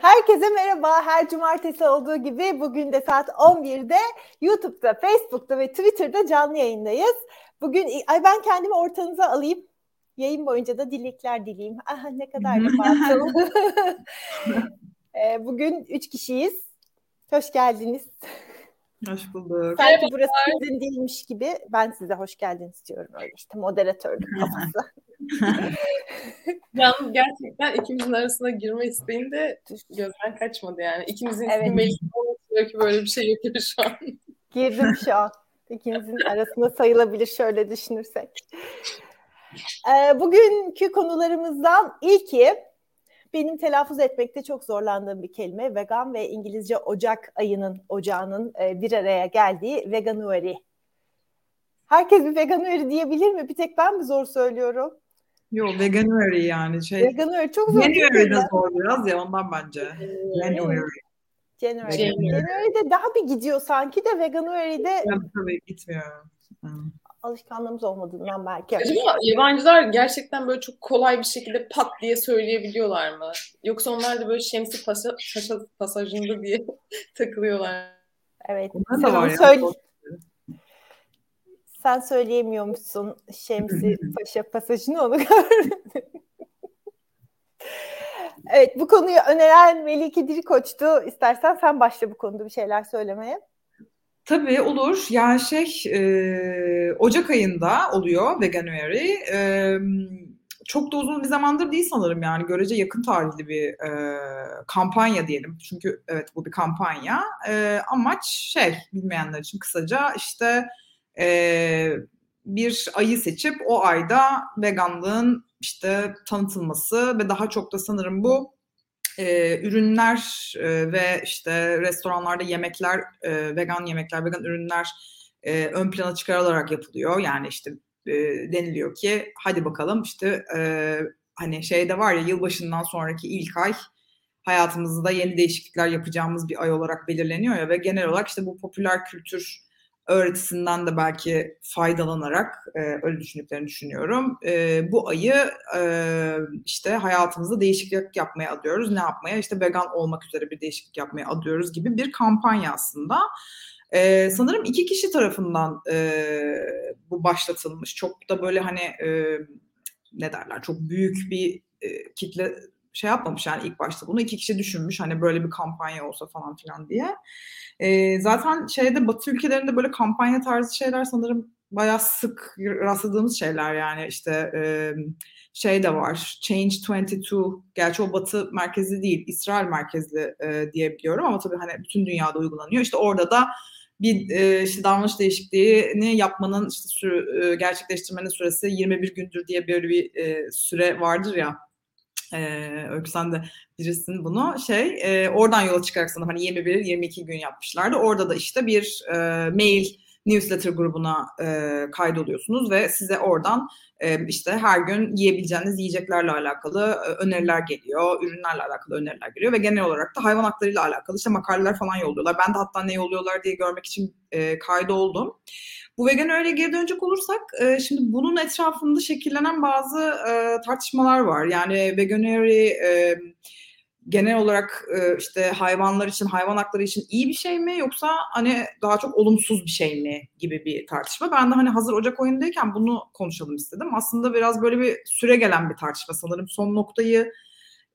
Herkese merhaba. Her cumartesi olduğu gibi bugün de saat 11'de YouTube'da, Facebook'ta ve Twitter'da canlı yayındayız. Bugün ay ben kendimi ortanıza alayım. Yayın boyunca da dilekler dileyim. Ah ne kadar da batıl. Ee, bugün üç kişiyiz. Hoş geldiniz. Hoş bulduk. Sanki burası sizin değilmiş gibi ben size hoş geldiniz diyorum öyle işte moderatörlük kafası. Yalnız gerçekten ikimizin arasına girme isteğim de gözden kaçmadı yani. İkimizin evet. ismi ki böyle bir şey yok şu an. Girdim şu an. İkimizin arasında sayılabilir şöyle düşünürsek. Ee, bugünkü konularımızdan ilki benim telaffuz etmekte çok zorlandığım bir kelime. Vegan ve İngilizce Ocak ayının, ocağının e, bir araya geldiği Veganuary. Herkes bir Veganuary diyebilir mi? Bir tek ben mi zor söylüyorum? Yok Veganuary yani şey. Veganuary çok zor. January de zor biraz ya ondan bence. January. January. January'de daha bir gidiyor sanki de Veganuary'de. Ben tabii gitmiyor. Hmm alışkanlığımız olmadığından belki. Acaba yabancılar gerçekten böyle çok kolay bir şekilde pat diye söyleyebiliyorlar mı? Yoksa onlar da böyle şemsi paşa, paşa pasajında diye takılıyorlar. Evet. Onlar da var ya. Söyle... Sen söyleyemiyormuşsun Şemsi Paşa pasajını onu gördüm. evet bu konuyu öneren Melike Dirikoç'tu. İstersen sen başla bu konuda bir şeyler söylemeye. Tabii olur. Yani şey e, Ocak ayında oluyor Veganuary. E, çok da uzun bir zamandır değil sanırım yani görece yakın tarihli bir e, kampanya diyelim. Çünkü evet bu bir kampanya. E, amaç şey bilmeyenler için kısaca işte e, bir ayı seçip o ayda veganlığın işte tanıtılması ve daha çok da sanırım bu e, ürünler e, ve işte restoranlarda yemekler, e, vegan yemekler, vegan ürünler e, ön plana çıkarılarak yapılıyor. Yani işte e, deniliyor ki hadi bakalım işte e, hani şeyde var ya yılbaşından sonraki ilk ay hayatımızda yeni değişiklikler yapacağımız bir ay olarak belirleniyor ya ve genel olarak işte bu popüler kültür öğretisinden de belki faydalanarak e, öyle düşündüklerini düşünüyorum. E, bu ayı e, işte hayatımızda değişiklik yapmaya adıyoruz. Ne yapmaya? İşte vegan olmak üzere bir değişiklik yapmaya adıyoruz gibi bir kampanya aslında. E, sanırım iki kişi tarafından e, bu başlatılmış. Çok da böyle hani e, ne derler çok büyük bir e, kitle şey yapmamış yani ilk başta. Bunu iki kişi düşünmüş hani böyle bir kampanya olsa falan filan diye. E, zaten şeyde Batı ülkelerinde böyle kampanya tarzı şeyler sanırım bayağı sık rastladığımız şeyler yani. İşte e, şey de var Change 22 gerçi o Batı merkezli değil İsrail merkezli e, diye biliyorum ama tabii hani bütün dünyada uygulanıyor. İşte orada da bir e, işte davranış değişikliğini yapmanın işte sürü, e, gerçekleştirmenin süresi 21 gündür diye böyle bir e, süre vardır ya ee, Öykü sen de bilirsin bunu. Şey, e, oradan yola çıkarak sanırım hani 21-22 gün yapmışlardı. Orada da işte bir e, mail newsletter grubuna e, kaydoluyorsunuz ve size oradan e, işte her gün yiyebileceğiniz yiyeceklerle alakalı e, öneriler geliyor, ürünlerle alakalı öneriler geliyor ve genel olarak da hayvan haklarıyla alakalı işte makaleler falan yolluyorlar. Ben de hatta ne yolluyorlar diye görmek için e, kaydoldum. Bu vegan öyle geri dönecek olursak e, şimdi bunun etrafında şekillenen bazı e, tartışmalar var. Yani veganary e, genel olarak e, işte hayvanlar için, hayvan hakları için iyi bir şey mi yoksa hani daha çok olumsuz bir şey mi gibi bir tartışma. Ben de hani hazır Ocak oyundayken bunu konuşalım istedim. Aslında biraz böyle bir süre gelen bir tartışma sanırım. Son noktayı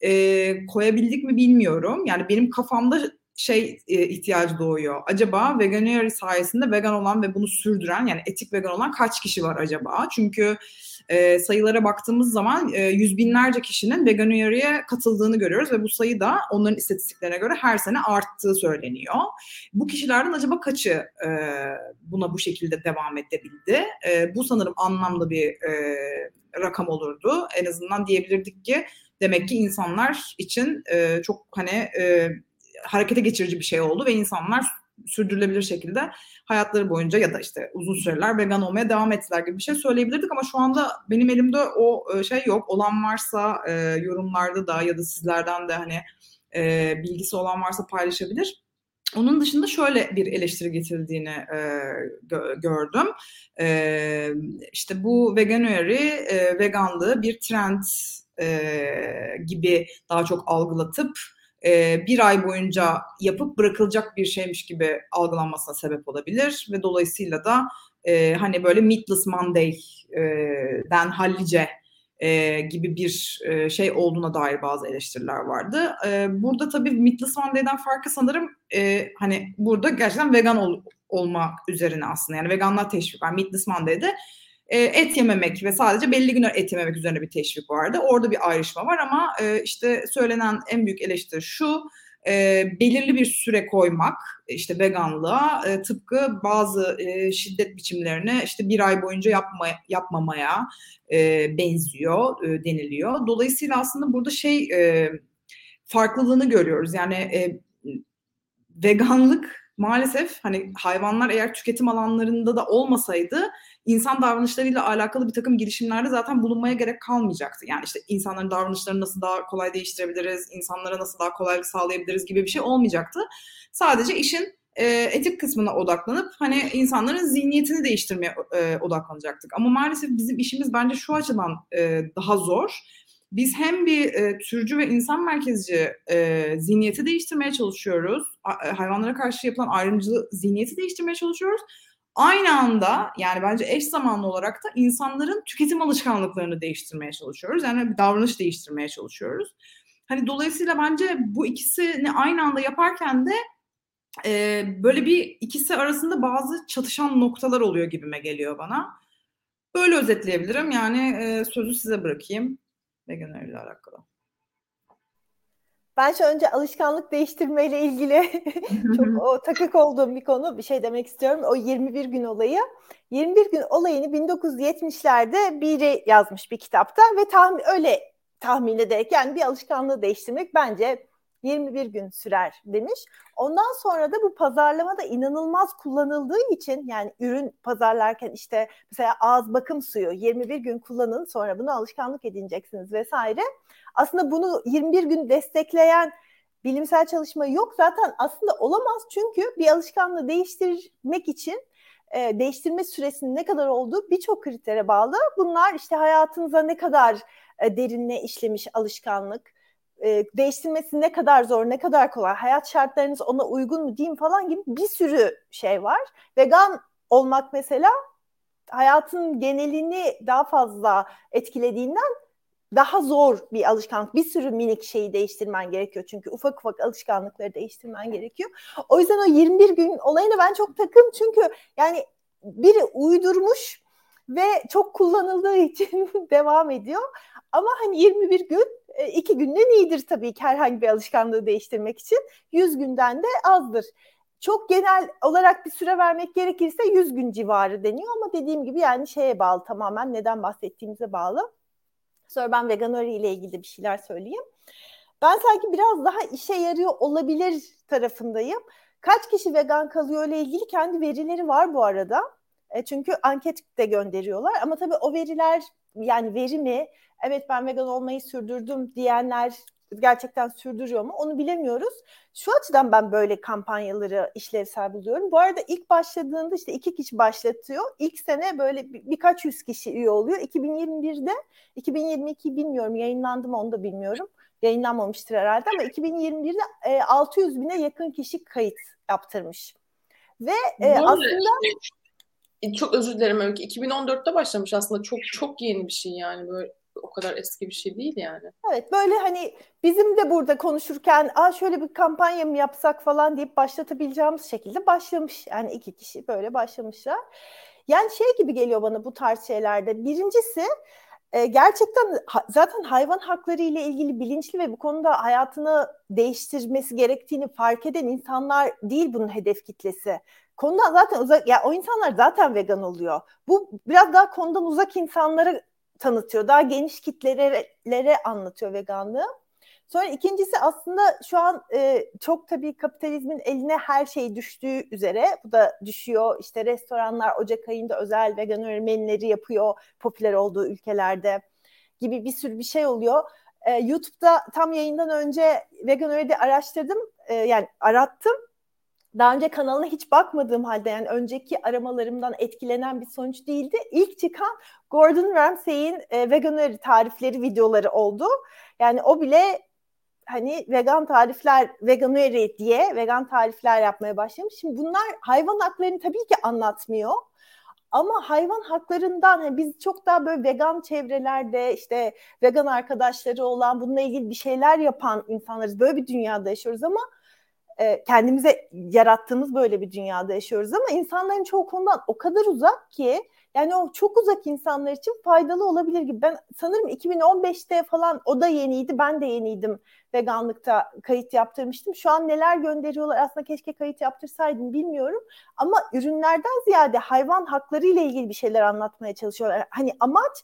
e, koyabildik mi bilmiyorum. Yani benim kafamda şey e, ihtiyacı doğuyor. Acaba veganuary sayesinde vegan olan ve bunu sürdüren yani etik vegan olan kaç kişi var acaba? Çünkü e, sayılara baktığımız zaman e, yüz binlerce kişinin veganuary'e katıldığını görüyoruz ve bu sayı da onların istatistiklerine göre her sene arttığı söyleniyor. Bu kişilerden acaba kaçı e, buna bu şekilde devam edebildi? E, bu sanırım anlamlı bir e, rakam olurdu. En azından diyebilirdik ki demek ki insanlar için e, çok hani e, harekete geçirici bir şey oldu ve insanlar sürdürülebilir şekilde hayatları boyunca ya da işte uzun süreler vegan olmaya devam ettiler gibi bir şey söyleyebilirdik ama şu anda benim elimde o e, şey yok. Olan varsa e, yorumlarda da ya da sizlerden de hani e, bilgisi olan varsa paylaşabilir. Onun dışında şöyle bir eleştiri getirildiğini e, gö- gördüm. E, işte bu veganuary e, veganlığı bir trend e, gibi daha çok algılatıp e, bir ay boyunca yapıp bırakılacak bir şeymiş gibi algılanmasına sebep olabilir ve dolayısıyla da e, hani böyle Meatless Monday'den hallice e, gibi bir e, şey olduğuna dair bazı eleştiriler vardı. E, burada tabii Meatless Monday'den farkı sanırım e, hani burada gerçekten vegan ol, olmak üzerine aslında yani veganlığa teşvik var. Meatless Monday'de e, et yememek ve sadece belli günler et yememek üzerine bir teşvik vardı. Orada bir ayrışma var ama e, işte söylenen en büyük eleştiri şu e, belirli bir süre koymak işte veganlığa e, tıpkı bazı e, şiddet biçimlerine işte bir ay boyunca yapma, yapmamaya e, benziyor e, deniliyor. Dolayısıyla aslında burada şey e, farklılığını görüyoruz. Yani e, veganlık maalesef hani hayvanlar eğer tüketim alanlarında da olmasaydı insan davranışlarıyla alakalı bir takım girişimlerde zaten bulunmaya gerek kalmayacaktı. Yani işte insanların davranışlarını nasıl daha kolay değiştirebiliriz, insanlara nasıl daha kolaylık sağlayabiliriz gibi bir şey olmayacaktı. Sadece işin e, etik kısmına odaklanıp hani insanların zihniyetini değiştirmeye e, odaklanacaktık. Ama maalesef bizim işimiz bence şu açıdan e, daha zor. Biz hem bir e, türcü ve insan merkezci e, zihniyeti değiştirmeye çalışıyoruz. A, e, hayvanlara karşı yapılan ayrımcılığı zihniyeti değiştirmeye çalışıyoruz. Aynı anda yani bence eş zamanlı olarak da insanların tüketim alışkanlıklarını değiştirmeye çalışıyoruz. Yani bir davranış değiştirmeye çalışıyoruz. Hani dolayısıyla bence bu ikisini aynı anda yaparken de e, böyle bir ikisi arasında bazı çatışan noktalar oluyor gibime geliyor bana. Böyle özetleyebilirim. Yani e, sözü size bırakayım vegan ile alakalı. Ben şu önce alışkanlık değiştirmeyle ilgili çok o, takık olduğum bir konu bir şey demek istiyorum. O 21 gün olayı. 21 gün olayını 1970'lerde biri yazmış bir kitapta ve tahmin, öyle tahmin ederek yani bir alışkanlığı değiştirmek bence 21 gün sürer demiş. Ondan sonra da bu pazarlamada inanılmaz kullanıldığı için yani ürün pazarlarken işte mesela ağız bakım suyu 21 gün kullanın sonra bunu alışkanlık edineceksiniz vesaire. Aslında bunu 21 gün destekleyen bilimsel çalışma yok zaten aslında olamaz çünkü bir alışkanlığı değiştirmek için e, değiştirme süresinin ne kadar olduğu birçok kritere bağlı. Bunlar işte hayatınıza ne kadar e, derinle işlemiş alışkanlık, e, değiştirmesi ne kadar zor, ne kadar kolay, hayat şartlarınız ona uygun mu diyeyim falan gibi bir sürü şey var. Vegan olmak mesela hayatın genelini daha fazla etkilediğinden daha zor bir alışkanlık. Bir sürü minik şeyi değiştirmen gerekiyor. Çünkü ufak ufak alışkanlıkları değiştirmen gerekiyor. O yüzden o 21 gün olayına ben çok takım. Çünkü yani biri uydurmuş ve çok kullanıldığı için devam ediyor. Ama hani 21 gün e, iki günden iyidir tabii ki herhangi bir alışkanlığı değiştirmek için. 100 günden de azdır. Çok genel olarak bir süre vermek gerekirse 100 gün civarı deniyor ama dediğim gibi yani şeye bağlı tamamen neden bahsettiğimize bağlı. Sonra ben veganori ile ilgili bir şeyler söyleyeyim. Ben sanki biraz daha işe yarıyor olabilir tarafındayım. Kaç kişi vegan kalıyor ile ilgili kendi verileri var bu arada. E, çünkü anket de gönderiyorlar ama tabii o veriler yani veri mi? Evet ben vegan olmayı sürdürdüm diyenler gerçekten sürdürüyor mu onu bilemiyoruz. Şu açıdan ben böyle kampanyaları işlevsel buluyorum. Bu arada ilk başladığında işte iki kişi başlatıyor. İlk sene böyle bir, birkaç yüz kişi üye oluyor. 2021'de 2022 bilmiyorum yayınlandı mı onu da bilmiyorum. Yayınlanmamıştır herhalde ama 2021'de e, 600 bine yakın kişi kayıt yaptırmış. Ve e, aslında çok özür dilerim Öykü. 2014'te başlamış aslında. Çok çok yeni bir şey yani böyle o kadar eski bir şey değil yani. Evet böyle hani bizim de burada konuşurken Aa, şöyle bir kampanya mı yapsak falan deyip başlatabileceğimiz şekilde başlamış. Yani iki kişi böyle başlamışlar. Yani şey gibi geliyor bana bu tarz şeylerde. Birincisi e, gerçekten zaten hayvan hakları ile ilgili bilinçli ve bu konuda hayatını değiştirmesi gerektiğini fark eden insanlar değil bunun hedef kitlesi. Konudan zaten uzak ya o insanlar zaten vegan oluyor. Bu biraz daha konudan uzak insanlara tanıtıyor. Daha geniş kitlelere anlatıyor veganlığı. Sonra ikincisi aslında şu an e, çok tabii kapitalizmin eline her şey düştüğü üzere bu da düşüyor. İşte restoranlar Ocak ayında özel vegan menüleri yapıyor popüler olduğu ülkelerde gibi bir sürü bir şey oluyor. E, YouTube'da tam yayından önce vegan araştırdım. E, yani arattım daha önce kanalına hiç bakmadığım halde yani önceki aramalarımdan etkilenen bir sonuç değildi. İlk çıkan Gordon Ramsay'in e, veganary tarifleri videoları oldu. Yani o bile hani vegan tarifler, veganuary diye vegan tarifler yapmaya başlamış. Şimdi bunlar hayvan haklarını tabii ki anlatmıyor. Ama hayvan haklarından hani biz çok daha böyle vegan çevrelerde işte vegan arkadaşları olan bununla ilgili bir şeyler yapan insanlarız. Böyle bir dünyada yaşıyoruz ama e, kendimize yarattığımız böyle bir dünyada yaşıyoruz ama insanların çoğu konudan o kadar uzak ki yani o çok uzak insanlar için faydalı olabilir gibi. Ben sanırım 2015'te falan o da yeniydi. Ben de yeniydim. Veganlıkta kayıt yaptırmıştım. Şu an neler gönderiyorlar aslında keşke kayıt yaptırsaydım bilmiyorum. Ama ürünlerden ziyade hayvan hakları ile ilgili bir şeyler anlatmaya çalışıyorlar. Hani amaç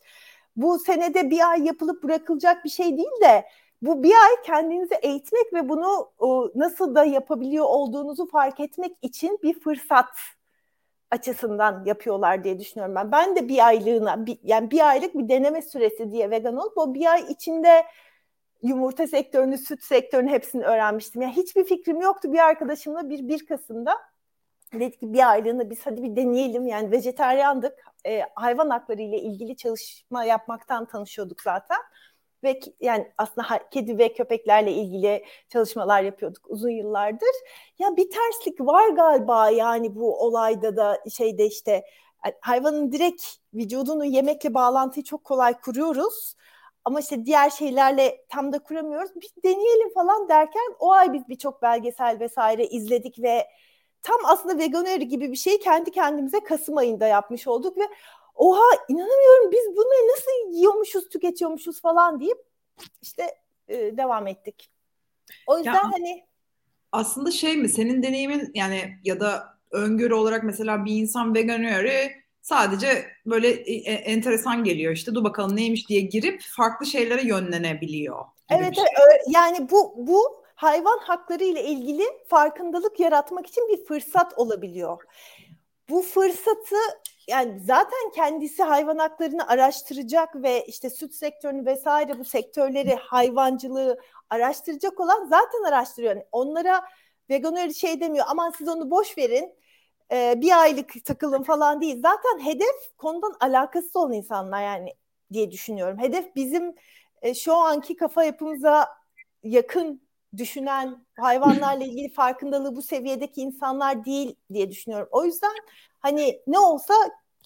bu senede bir ay yapılıp bırakılacak bir şey değil de bu bir ay kendinizi eğitmek ve bunu nasıl da yapabiliyor olduğunuzu fark etmek için bir fırsat açısından yapıyorlar diye düşünüyorum ben. Ben de bir aylığına bir, yani bir aylık bir deneme süresi diye vegan olup o bir ay içinde yumurta sektörünü, süt sektörünü hepsini öğrenmiştim. Yani hiçbir fikrim yoktu. Bir arkadaşımla bir 1 Kasım'da dedik ki bir aylığını biz hadi bir deneyelim. Yani vejeteryandık. E, hayvan hakları ile ilgili çalışma yapmaktan tanışıyorduk zaten ve yani aslında kedi ve köpeklerle ilgili çalışmalar yapıyorduk uzun yıllardır. Ya bir terslik var galiba yani bu olayda da şeyde işte hayvanın direkt vücudunu yemekle bağlantıyı çok kolay kuruyoruz. Ama işte diğer şeylerle tam da kuramıyoruz. Bir deneyelim falan derken o ay biz birçok belgesel vesaire izledik ve tam aslında veganeri gibi bir şeyi kendi kendimize Kasım ayında yapmış olduk ve oha inanamıyorum biz bunu nasıl yiyormuşuz tüketiyormuşuz falan deyip işte e, devam ettik. O yüzden ya, hani aslında şey mi senin deneyimin yani ya da öngörü olarak mesela bir insan veganöre sadece böyle e, e, enteresan geliyor işte dur bakalım neymiş diye girip farklı şeylere yönlenebiliyor. Evet, şey. evet yani bu bu hayvan hakları ile ilgili farkındalık yaratmak için bir fırsat olabiliyor. Bu fırsatı yani zaten kendisi hayvan haklarını araştıracak ve işte süt sektörünü vesaire bu sektörleri hayvancılığı araştıracak olan zaten araştırıyor. Yani onlara vegan öyle şey demiyor aman siz onu boş verin e, bir aylık takılın falan değil. Zaten hedef konudan alakası olan insanlar yani diye düşünüyorum. Hedef bizim e, şu anki kafa yapımıza yakın düşünen hayvanlarla ilgili farkındalığı bu seviyedeki insanlar değil diye düşünüyorum. O yüzden hani ne olsa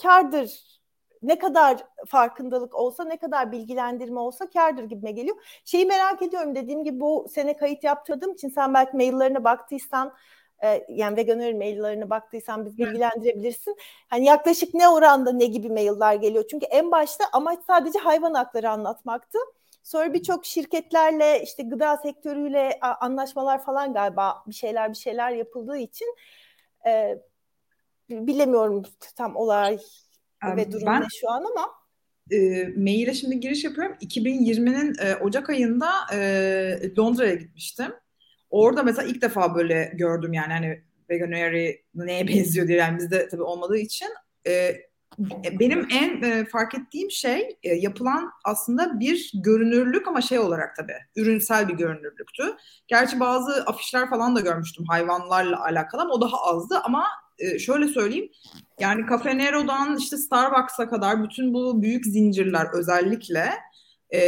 kardır. Ne kadar farkındalık olsa, ne kadar bilgilendirme olsa kardır gibime geliyor. Şeyi merak ediyorum dediğim gibi bu sene kayıt yaptırdığım için sen belki maillerine baktıysan e, yani veganör maillerine baktıysan biz bilgilendirebilirsin. Hani yaklaşık ne oranda ne gibi mailler geliyor? Çünkü en başta amaç sadece hayvan hakları anlatmaktı. Sonra birçok şirketlerle işte gıda sektörüyle anlaşmalar falan galiba bir şeyler bir şeyler yapıldığı için e, bilemiyorum tam olay ve durum ben, ne şu an ama e, maile şimdi giriş yapıyorum. 2020'nin e, Ocak ayında e, Londra'ya gitmiştim. Orada mesela ilk defa böyle gördüm yani hani veganuary neye benziyor diye yani bizde tabii olmadığı için e, benim en e, fark ettiğim şey e, yapılan aslında bir görünürlük ama şey olarak tabii ürünsel bir görünürlüktü. Gerçi bazı afişler falan da görmüştüm hayvanlarla alakalı ama o daha azdı ama e, şöyle söyleyeyim yani Cafe Nero'dan işte Starbucks'a kadar bütün bu büyük zincirler özellikle e,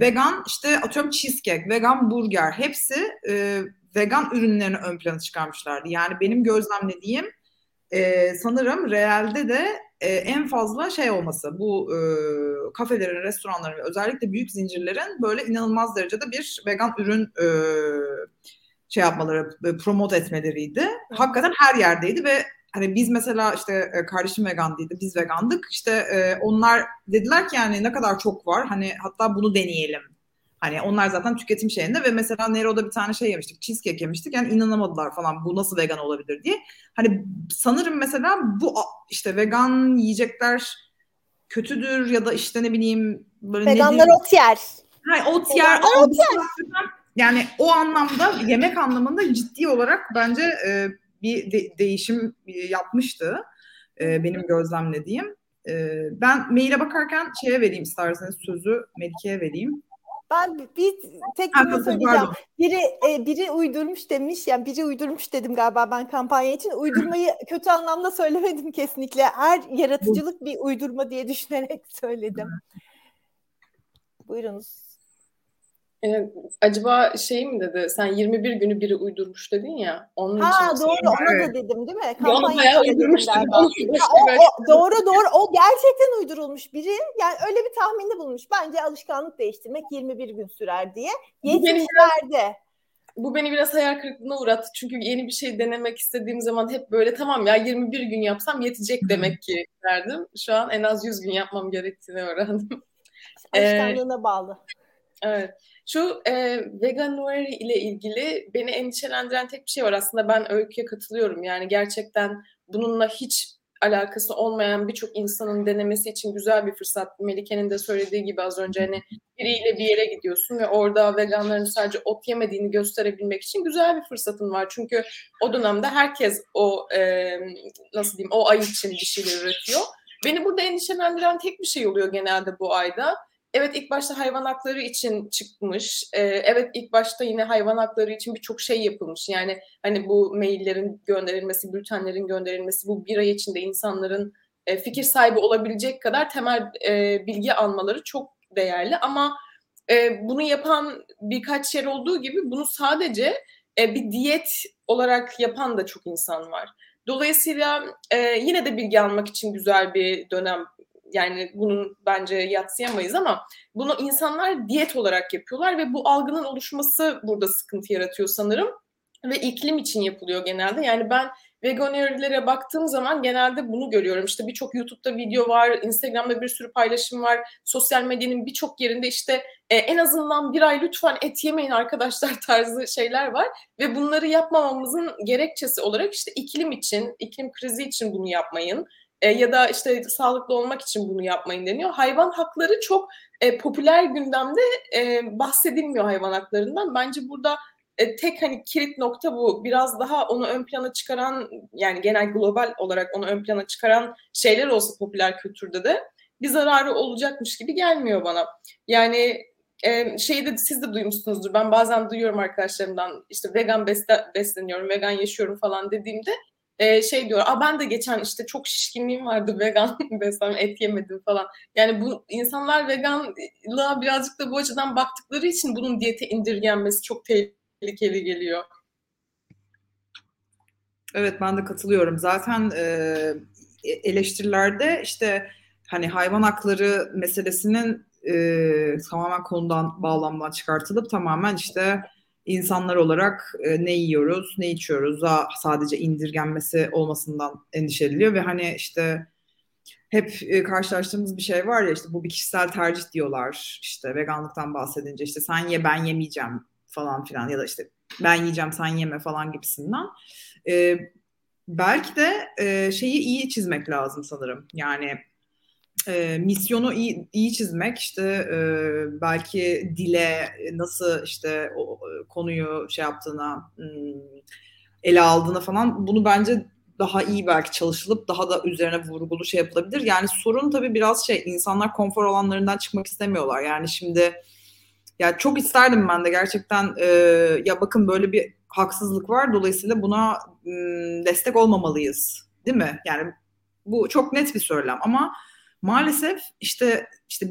vegan işte atıyorum cheesecake, vegan burger hepsi e, vegan ürünlerini ön plana çıkarmışlardı. Yani benim gözlemlediğim e, sanırım realde de e, en fazla şey olması bu e, kafelerin, restoranların özellikle büyük zincirlerin böyle inanılmaz derecede bir vegan ürün e, şey yapmaları, e, promote etmeleriydi. Hakikaten her yerdeydi ve hani biz mesela işte e, kardeşim vegan değildi, biz vegandık. İşte e, onlar dediler ki yani ne kadar çok var. Hani hatta bunu deneyelim. Hani onlar zaten tüketim şeyinde ve mesela Nero'da bir tane şey yemiştik, cheesecake yemiştik. Yani inanamadılar falan bu nasıl vegan olabilir diye. Hani sanırım mesela bu işte vegan yiyecekler kötüdür ya da işte ne bileyim böyle Veganlar ot yer. Hayır ot yer. Ot yer. Yani o anlamda yemek anlamında ciddi olarak bence e, bir de- değişim yapmıştı e, benim gözlemlediğim. E, ben maile bakarken şeye vereyim isterseniz sözü Melike'ye vereyim. Ben bir tek cümle söyleyeceğim. Biri e, biri uydurmuş demiş. Yani biri uydurmuş dedim galiba ben kampanya için. Uydurmayı kötü anlamda söylemedim kesinlikle. Her yaratıcılık bir uydurma diye düşünerek söyledim. Buyurunuz. E, acaba şey mi dedi? Sen 21 günü biri uydurmuş dedin ya. Onun ha için doğru ona Evet. da dedim değil mi? Kampanya bayağı uydurmuş Ha, başka o, o, doğru doğru o gerçekten uydurulmuş biri. Yani öyle bir tahminde bulunmuş. Bence alışkanlık değiştirmek 21 gün sürer diye. 70'lerde. Bu beni biraz hayal kırıklığına uğrattı. Çünkü yeni bir şey denemek istediğim zaman hep böyle tamam ya 21 gün yapsam yetecek demek ki derdim. Şu an en az 100 gün yapmam gerektiğini öğrendim. Alışkanlığına bağlı. Evet. Şu e, veganuary ile ilgili beni endişelendiren tek bir şey var. Aslında ben Öykü'ye katılıyorum. Yani gerçekten bununla hiç alakası olmayan birçok insanın denemesi için güzel bir fırsat. Melike'nin de söylediği gibi az önce hani biriyle bir yere gidiyorsun ve orada veganların sadece ot yemediğini gösterebilmek için güzel bir fırsatın var. Çünkü o dönemde herkes o e, nasıl diyeyim o ay için bir şeyler üretiyor. Beni burada endişelendiren tek bir şey oluyor genelde bu ayda. Evet ilk başta hayvan hakları için çıkmış. Ee, evet ilk başta yine hayvan hakları için birçok şey yapılmış. Yani hani bu maillerin gönderilmesi, bültenlerin gönderilmesi, bu bir ay içinde insanların e, fikir sahibi olabilecek kadar temel e, bilgi almaları çok değerli. Ama e, bunu yapan birkaç yer olduğu gibi bunu sadece bir diyet olarak yapan da çok insan var. Dolayısıyla e, yine de bilgi almak için güzel bir dönem yani bunun bence yatsıyamayız ama bunu insanlar diyet olarak yapıyorlar ve bu algının oluşması burada sıkıntı yaratıyor sanırım. Ve iklim için yapılıyor genelde. Yani ben veganerilere baktığım zaman genelde bunu görüyorum. İşte birçok YouTube'da video var, Instagram'da bir sürü paylaşım var. Sosyal medyanın birçok yerinde işte e, en azından bir ay lütfen et yemeyin arkadaşlar tarzı şeyler var. Ve bunları yapmamamızın gerekçesi olarak işte iklim için, iklim krizi için bunu yapmayın e, ya da işte sağlıklı olmak için bunu yapmayın deniyor. Hayvan hakları çok e, popüler gündemde e, bahsedilmiyor hayvan haklarından. Bence burada e, tek hani kilit nokta bu. Biraz daha onu ön plana çıkaran yani genel global olarak onu ön plana çıkaran şeyler olsa popüler kültürde de bir zararı olacakmış gibi gelmiyor bana. Yani e, şeyi de siz de duymuşsunuzdur. Ben bazen duyuyorum arkadaşlarımdan işte vegan besle, besleniyorum, vegan yaşıyorum falan dediğimde e, şey diyor. Aa ben de geçen işte çok şişkinliğim vardı vegan beslenme et yemedim falan. Yani bu insanlar veganlığa birazcık da bu açıdan baktıkları için bunun diyete indirgenmesi çok tehlikeli geliyor. Evet ben de katılıyorum. Zaten e, eleştirilerde işte hani hayvan hakları meselesinin e, tamamen konudan bağlamdan çıkartılıp tamamen işte insanlar olarak e, ne yiyoruz, ne içiyoruz? Da sadece indirgenmesi olmasından endişeleniyor ve hani işte hep e, karşılaştığımız bir şey var ya işte bu bir kişisel tercih diyorlar. İşte veganlıktan bahsedince işte sen ye ben yemeyeceğim falan filan ya da işte ben yiyeceğim sen yeme falan gibisinden. E, belki de e, şeyi iyi çizmek lazım sanırım. Yani e, misyonu iyi, iyi çizmek işte e, belki dile nasıl işte o konuyu şey yaptığına hmm, ele aldığına falan bunu bence daha iyi belki çalışılıp daha da üzerine vurgulu şey yapılabilir. Yani sorun tabii biraz şey insanlar konfor alanlarından çıkmak istemiyorlar. Yani şimdi ya çok isterdim ben de gerçekten e, ya bakın böyle bir haksızlık var dolayısıyla buna m, destek olmamalıyız değil mi? Yani bu çok net bir söylem ama maalesef işte işte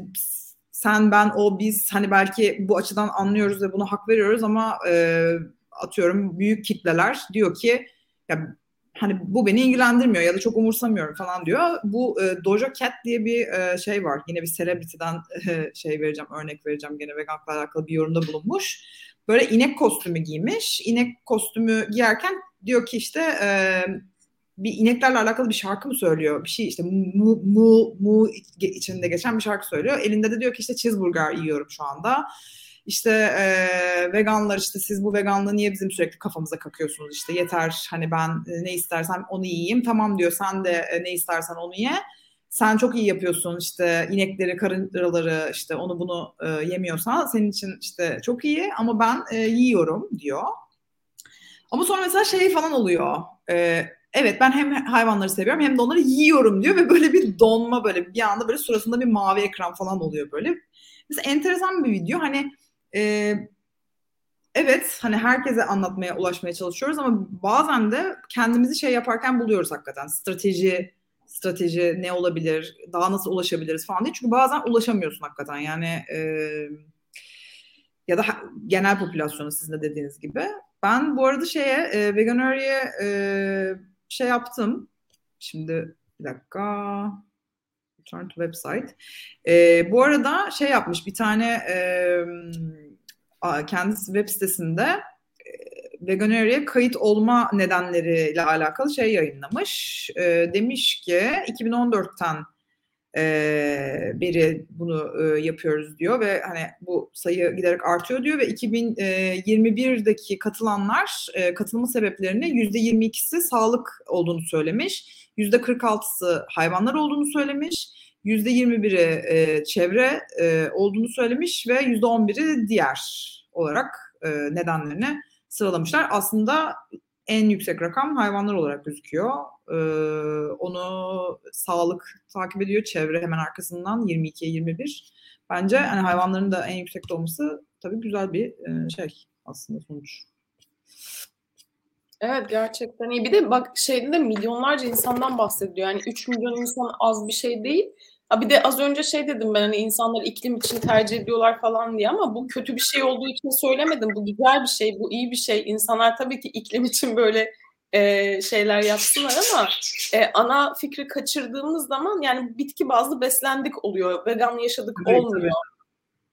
sen ben o biz hani belki bu açıdan anlıyoruz ve buna hak veriyoruz ama e, atıyorum büyük kitleler diyor ki ya hani bu beni ilgilendirmiyor ya da çok umursamıyorum falan diyor. Bu e, Doja Cat diye bir e, şey var. Yine bir celebrity'den e, şey vereceğim, örnek vereceğim gene veganlıkla alakalı bir yorumda bulunmuş. Böyle inek kostümü giymiş. İnek kostümü giyerken diyor ki işte e, bir ineklerle alakalı bir şarkı mı söylüyor? Bir şey işte mu, mu, mu içinde geçen bir şarkı söylüyor. Elinde de diyor ki işte cheeseburger yiyorum şu anda. İşte e, veganlar işte siz bu veganlığı niye bizim sürekli kafamıza kakıyorsunuz işte yeter hani ben e, ne istersem onu yiyeyim tamam diyor sen de e, ne istersen onu ye sen çok iyi yapıyorsun işte inekleri karıncaları işte onu bunu e, yemiyorsan senin için işte çok iyi ama ben e, yiyorum diyor. Ama sonra mesela şey falan oluyor. E, evet ben hem hayvanları seviyorum hem de onları yiyorum diyor ve böyle bir donma böyle bir anda böyle suratında bir mavi ekran falan oluyor böyle. Mesela enteresan bir video hani e, evet hani herkese anlatmaya ulaşmaya çalışıyoruz ama bazen de kendimizi şey yaparken buluyoruz hakikaten strateji strateji ne olabilir daha nasıl ulaşabiliriz falan diye çünkü bazen ulaşamıyorsun hakikaten yani e, ya da genel popülasyonu sizin de dediğiniz gibi. Ben bu arada şeye e, Veganuary'e e, şey yaptım. Şimdi bir dakika. Return to website. E, bu arada şey yapmış bir tane e, kendisi web sitesinde Veganuary'e kayıt olma nedenleriyle alakalı şey yayınlamış. E, demiş ki 2014'ten e, beri bunu e, yapıyoruz diyor ve hani bu sayı giderek artıyor diyor ve 2021'deki katılanlar e, katılma sebeplerinin %22'si sağlık olduğunu söylemiş, %46'sı hayvanlar olduğunu söylemiş, %21'i e, çevre e, olduğunu söylemiş ve %11'i diğer olarak e, nedenlerini sıralamışlar. Aslında en yüksek rakam hayvanlar olarak gözüküyor. Ee, onu sağlık takip ediyor. Çevre hemen arkasından 22'ye 21. Bence hani hayvanların da en yüksekte olması tabii güzel bir e, şey aslında sonuç. Evet gerçekten iyi. Bir de bak şeyde de milyonlarca insandan bahsediyor. Yani 3 milyon insan az bir şey değil. Ha bir de az önce şey dedim ben hani insanlar iklim için tercih ediyorlar falan diye ama bu kötü bir şey olduğu için söylemedim. Bu güzel bir şey, bu iyi bir şey. İnsanlar tabii ki iklim için böyle e, şeyler yapsınlar ama e, ana fikri kaçırdığımız zaman yani bitki bazlı beslendik oluyor. Vegan yaşadık evet, olmuyor.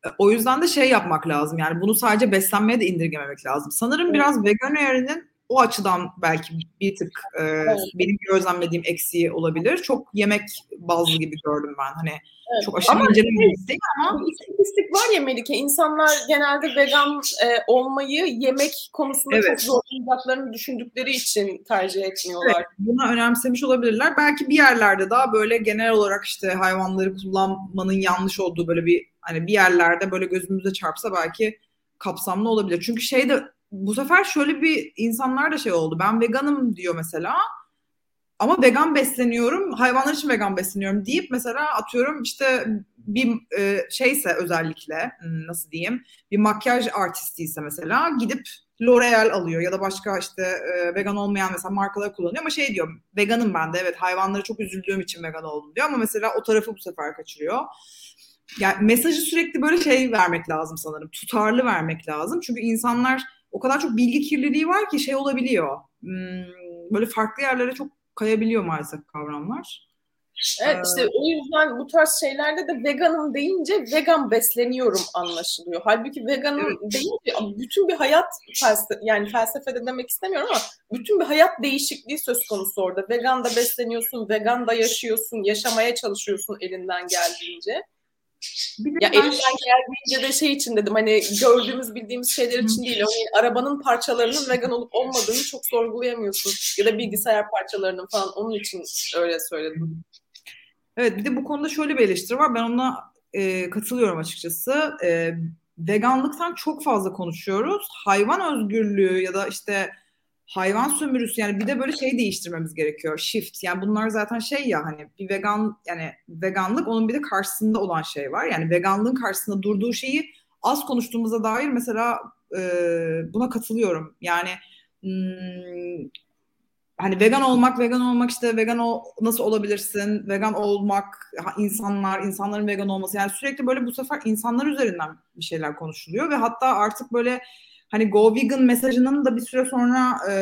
Tabii. O yüzden de şey yapmak lazım yani bunu sadece beslenmeye de indirgememek lazım. Sanırım evet. biraz vegan öğrenin o açıdan belki bir tık e, evet. benim gözlemlediğim eksiği olabilir. Çok yemek bazlı gibi gördüm ben. Hani evet. çok aşırı ince bir değil ama. İstatistik var ya Melike. İnsanlar genelde vegan e, olmayı yemek konusunda evet. çok zorlanacaklarını düşündükleri için tercih etmiyorlar. Evet, bunu önemsemiş olabilirler. Belki bir yerlerde daha böyle genel olarak işte hayvanları kullanmanın yanlış olduğu böyle bir hani bir yerlerde böyle gözümüze çarpsa belki kapsamlı olabilir. Çünkü şey de bu sefer şöyle bir insanlar da şey oldu. Ben veganım diyor mesela. Ama vegan besleniyorum, hayvanlar için vegan besleniyorum deyip mesela atıyorum işte bir e, şeyse özellikle hmm, nasıl diyeyim bir makyaj artistiyse mesela gidip L'Oreal alıyor ya da başka işte e, vegan olmayan mesela markalar kullanıyor ama şey diyor veganım ben de evet hayvanlara çok üzüldüğüm için vegan oldum diyor ama mesela o tarafı bu sefer kaçırıyor. Yani mesajı sürekli böyle şey vermek lazım sanırım tutarlı vermek lazım çünkü insanlar o kadar çok bilgi kirliliği var ki şey olabiliyor. Hmm, böyle farklı yerlere çok kayabiliyor maalesef kavramlar. Evet ee, işte o yüzden bu tarz şeylerde de veganım deyince vegan besleniyorum anlaşılıyor. Halbuki veganım evet. deyince bütün bir hayat felsefe, yani felsefede demek istemiyorum ama bütün bir hayat değişikliği söz konusu orada. Vegan da besleniyorsun, vegan da yaşıyorsun, yaşamaya çalışıyorsun elinden geldiğince. Bir ya elimden geldiğince de şey için dedim hani gördüğümüz bildiğimiz şeyler için değil. Hani arabanın parçalarının vegan olup olmadığını çok sorgulayamıyorsun. Ya da bilgisayar parçalarının falan onun için öyle söyledim. Evet bir de bu konuda şöyle bir eleştiri var. Ben ona e, katılıyorum açıkçası. E, veganlıktan çok fazla konuşuyoruz. Hayvan özgürlüğü ya da işte hayvan sömürüsü yani bir de böyle şey değiştirmemiz gerekiyor. Shift. Yani bunlar zaten şey ya hani bir vegan yani veganlık onun bir de karşısında olan şey var. Yani veganlığın karşısında durduğu şeyi az konuştuğumuza dair mesela e, buna katılıyorum. Yani hmm, hani vegan olmak, vegan olmak işte vegan ol, nasıl olabilirsin? Vegan olmak, insanlar, insanların vegan olması. Yani sürekli böyle bu sefer insanlar üzerinden bir şeyler konuşuluyor ve hatta artık böyle hani Go Vegan mesajının da bir süre sonra e,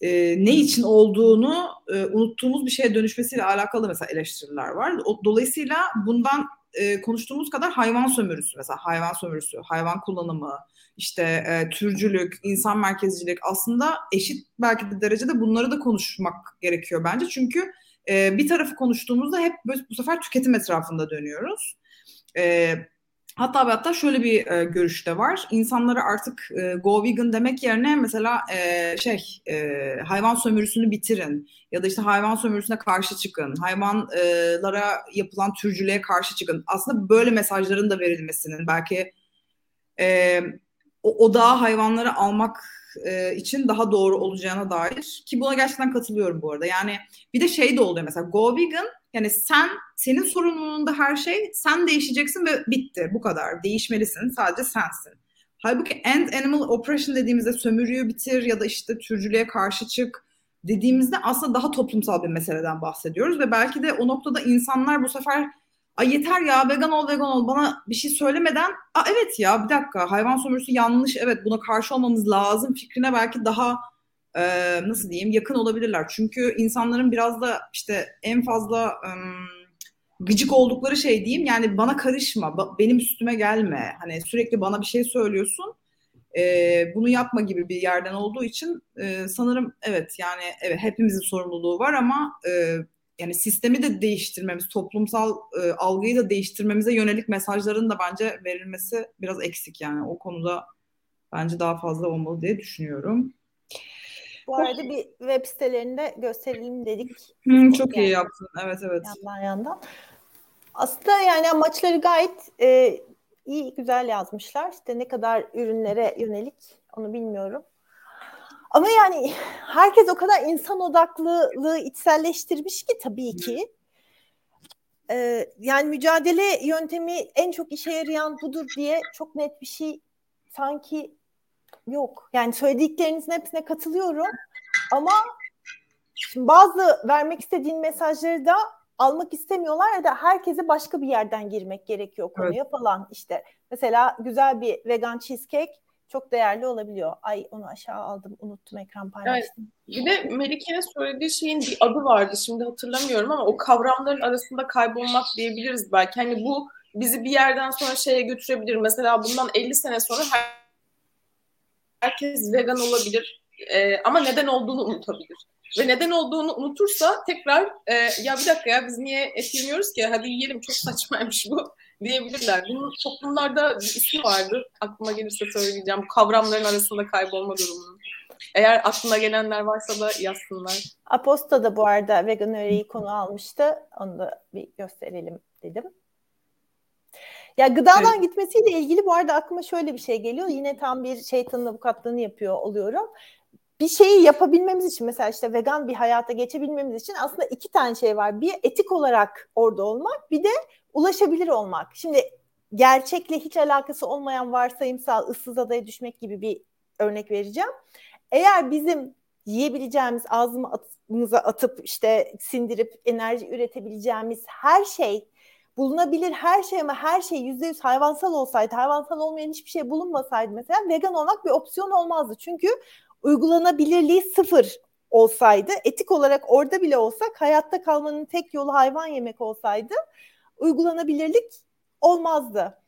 e, ne için olduğunu e, unuttuğumuz bir şeye dönüşmesiyle alakalı mesela eleştiriler var. O, dolayısıyla bundan e, konuştuğumuz kadar hayvan sömürüsü mesela hayvan sömürüsü, hayvan kullanımı, işte e, türcülük, insan merkezcilik aslında eşit belki de derecede bunları da konuşmak gerekiyor bence. Çünkü e, bir tarafı konuştuğumuzda hep bu sefer tüketim etrafında dönüyoruz. E, Hatta ve hatta şöyle bir e, görüş de var. İnsanlara artık e, go vegan demek yerine mesela e, şey e, hayvan sömürüsünü bitirin ya da işte hayvan sömürüsüne karşı çıkın, hayvanlara yapılan türcülüğe karşı çıkın. Aslında böyle mesajların da verilmesinin belki e, o odağa hayvanları almak e, için daha doğru olacağına dair ki buna gerçekten katılıyorum bu arada. Yani bir de şey de oluyor mesela go vegan yani sen senin sorumluluğunda her şey sen değişeceksin ve bitti. Bu kadar. Değişmelisin. Sadece sensin. Halbuki end animal oppression dediğimizde sömürüyü bitir ya da işte türcülüğe karşı çık dediğimizde aslında daha toplumsal bir meseleden bahsediyoruz ve belki de o noktada insanlar bu sefer Ay yeter ya vegan ol vegan ol bana bir şey söylemeden. Aa, evet ya bir dakika. Hayvan sömürüsü yanlış. Evet buna karşı olmamız lazım fikrine belki daha e, nasıl diyeyim yakın olabilirler. Çünkü insanların biraz da işte en fazla e, gıcık oldukları şey diyeyim yani bana karışma benim üstüme gelme hani sürekli bana bir şey söylüyorsun e, bunu yapma gibi bir yerden olduğu için e, sanırım evet yani evet hepimizin sorumluluğu var ama e, yani sistemi de değiştirmemiz, toplumsal e, algıyı da değiştirmemize yönelik mesajların da bence verilmesi biraz eksik yani o konuda bence daha fazla olmalı diye düşünüyorum. Bu arada bir web sitelerinde gösterelim dedik. Hı, çok yani. iyi yaptın. Evet evet. Yandan yandan. Aslında yani amaçları gayet e, iyi güzel yazmışlar. İşte ne kadar ürünlere yönelik onu bilmiyorum. Ama yani herkes o kadar insan odaklılığı içselleştirmiş ki tabii ki. Ee, yani mücadele yöntemi en çok işe yarayan budur diye çok net bir şey sanki yok. Yani söylediklerinizin hepsine katılıyorum. Ama şimdi bazı vermek istediğin mesajları da almak istemiyorlar ya da herkese başka bir yerden girmek gerekiyor konuya evet. falan işte. Mesela güzel bir vegan cheesecake çok değerli olabiliyor. Ay onu aşağı aldım unuttum ekran paylaştım. Evet. Bir de Melike'nin söylediği şeyin bir adı vardı şimdi hatırlamıyorum ama o kavramların arasında kaybolmak diyebiliriz belki. Hani bu bizi bir yerden sonra şeye götürebilir. Mesela bundan 50 sene sonra her, herkes vegan olabilir. Ee, ama neden olduğunu unutabilir. Ve neden olduğunu unutursa tekrar e, ya bir dakika ya biz niye et yemiyoruz ki hadi yiyelim çok saçmaymış bu diyebilirler. Bunun toplumlarda bir ismi vardır. Aklıma gelirse söyleyeceğim. Kavramların arasında kaybolma durumunun. Eğer aklına gelenler varsa da yazsınlar. Aposta da bu arada vegan öğreyi konu almıştı. Onu da bir gösterelim dedim. Ya gıdadan evet. gitmesiyle ilgili bu arada aklıma şöyle bir şey geliyor. Yine tam bir şeytanın avukatlığını yapıyor oluyorum bir şeyi yapabilmemiz için mesela işte vegan bir hayata geçebilmemiz için aslında iki tane şey var. Bir etik olarak orada olmak bir de ulaşabilir olmak. Şimdi gerçekle hiç alakası olmayan varsayımsal ıssız adaya düşmek gibi bir örnek vereceğim. Eğer bizim yiyebileceğimiz ağzımıza atıp işte sindirip enerji üretebileceğimiz her şey bulunabilir her şey ama her şey yüzde yüz hayvansal olsaydı, hayvansal olmayan hiçbir şey bulunmasaydı mesela vegan olmak bir opsiyon olmazdı. Çünkü uygulanabilirliği sıfır olsaydı, etik olarak orada bile olsak hayatta kalmanın tek yolu hayvan yemek olsaydı uygulanabilirlik olmazdı.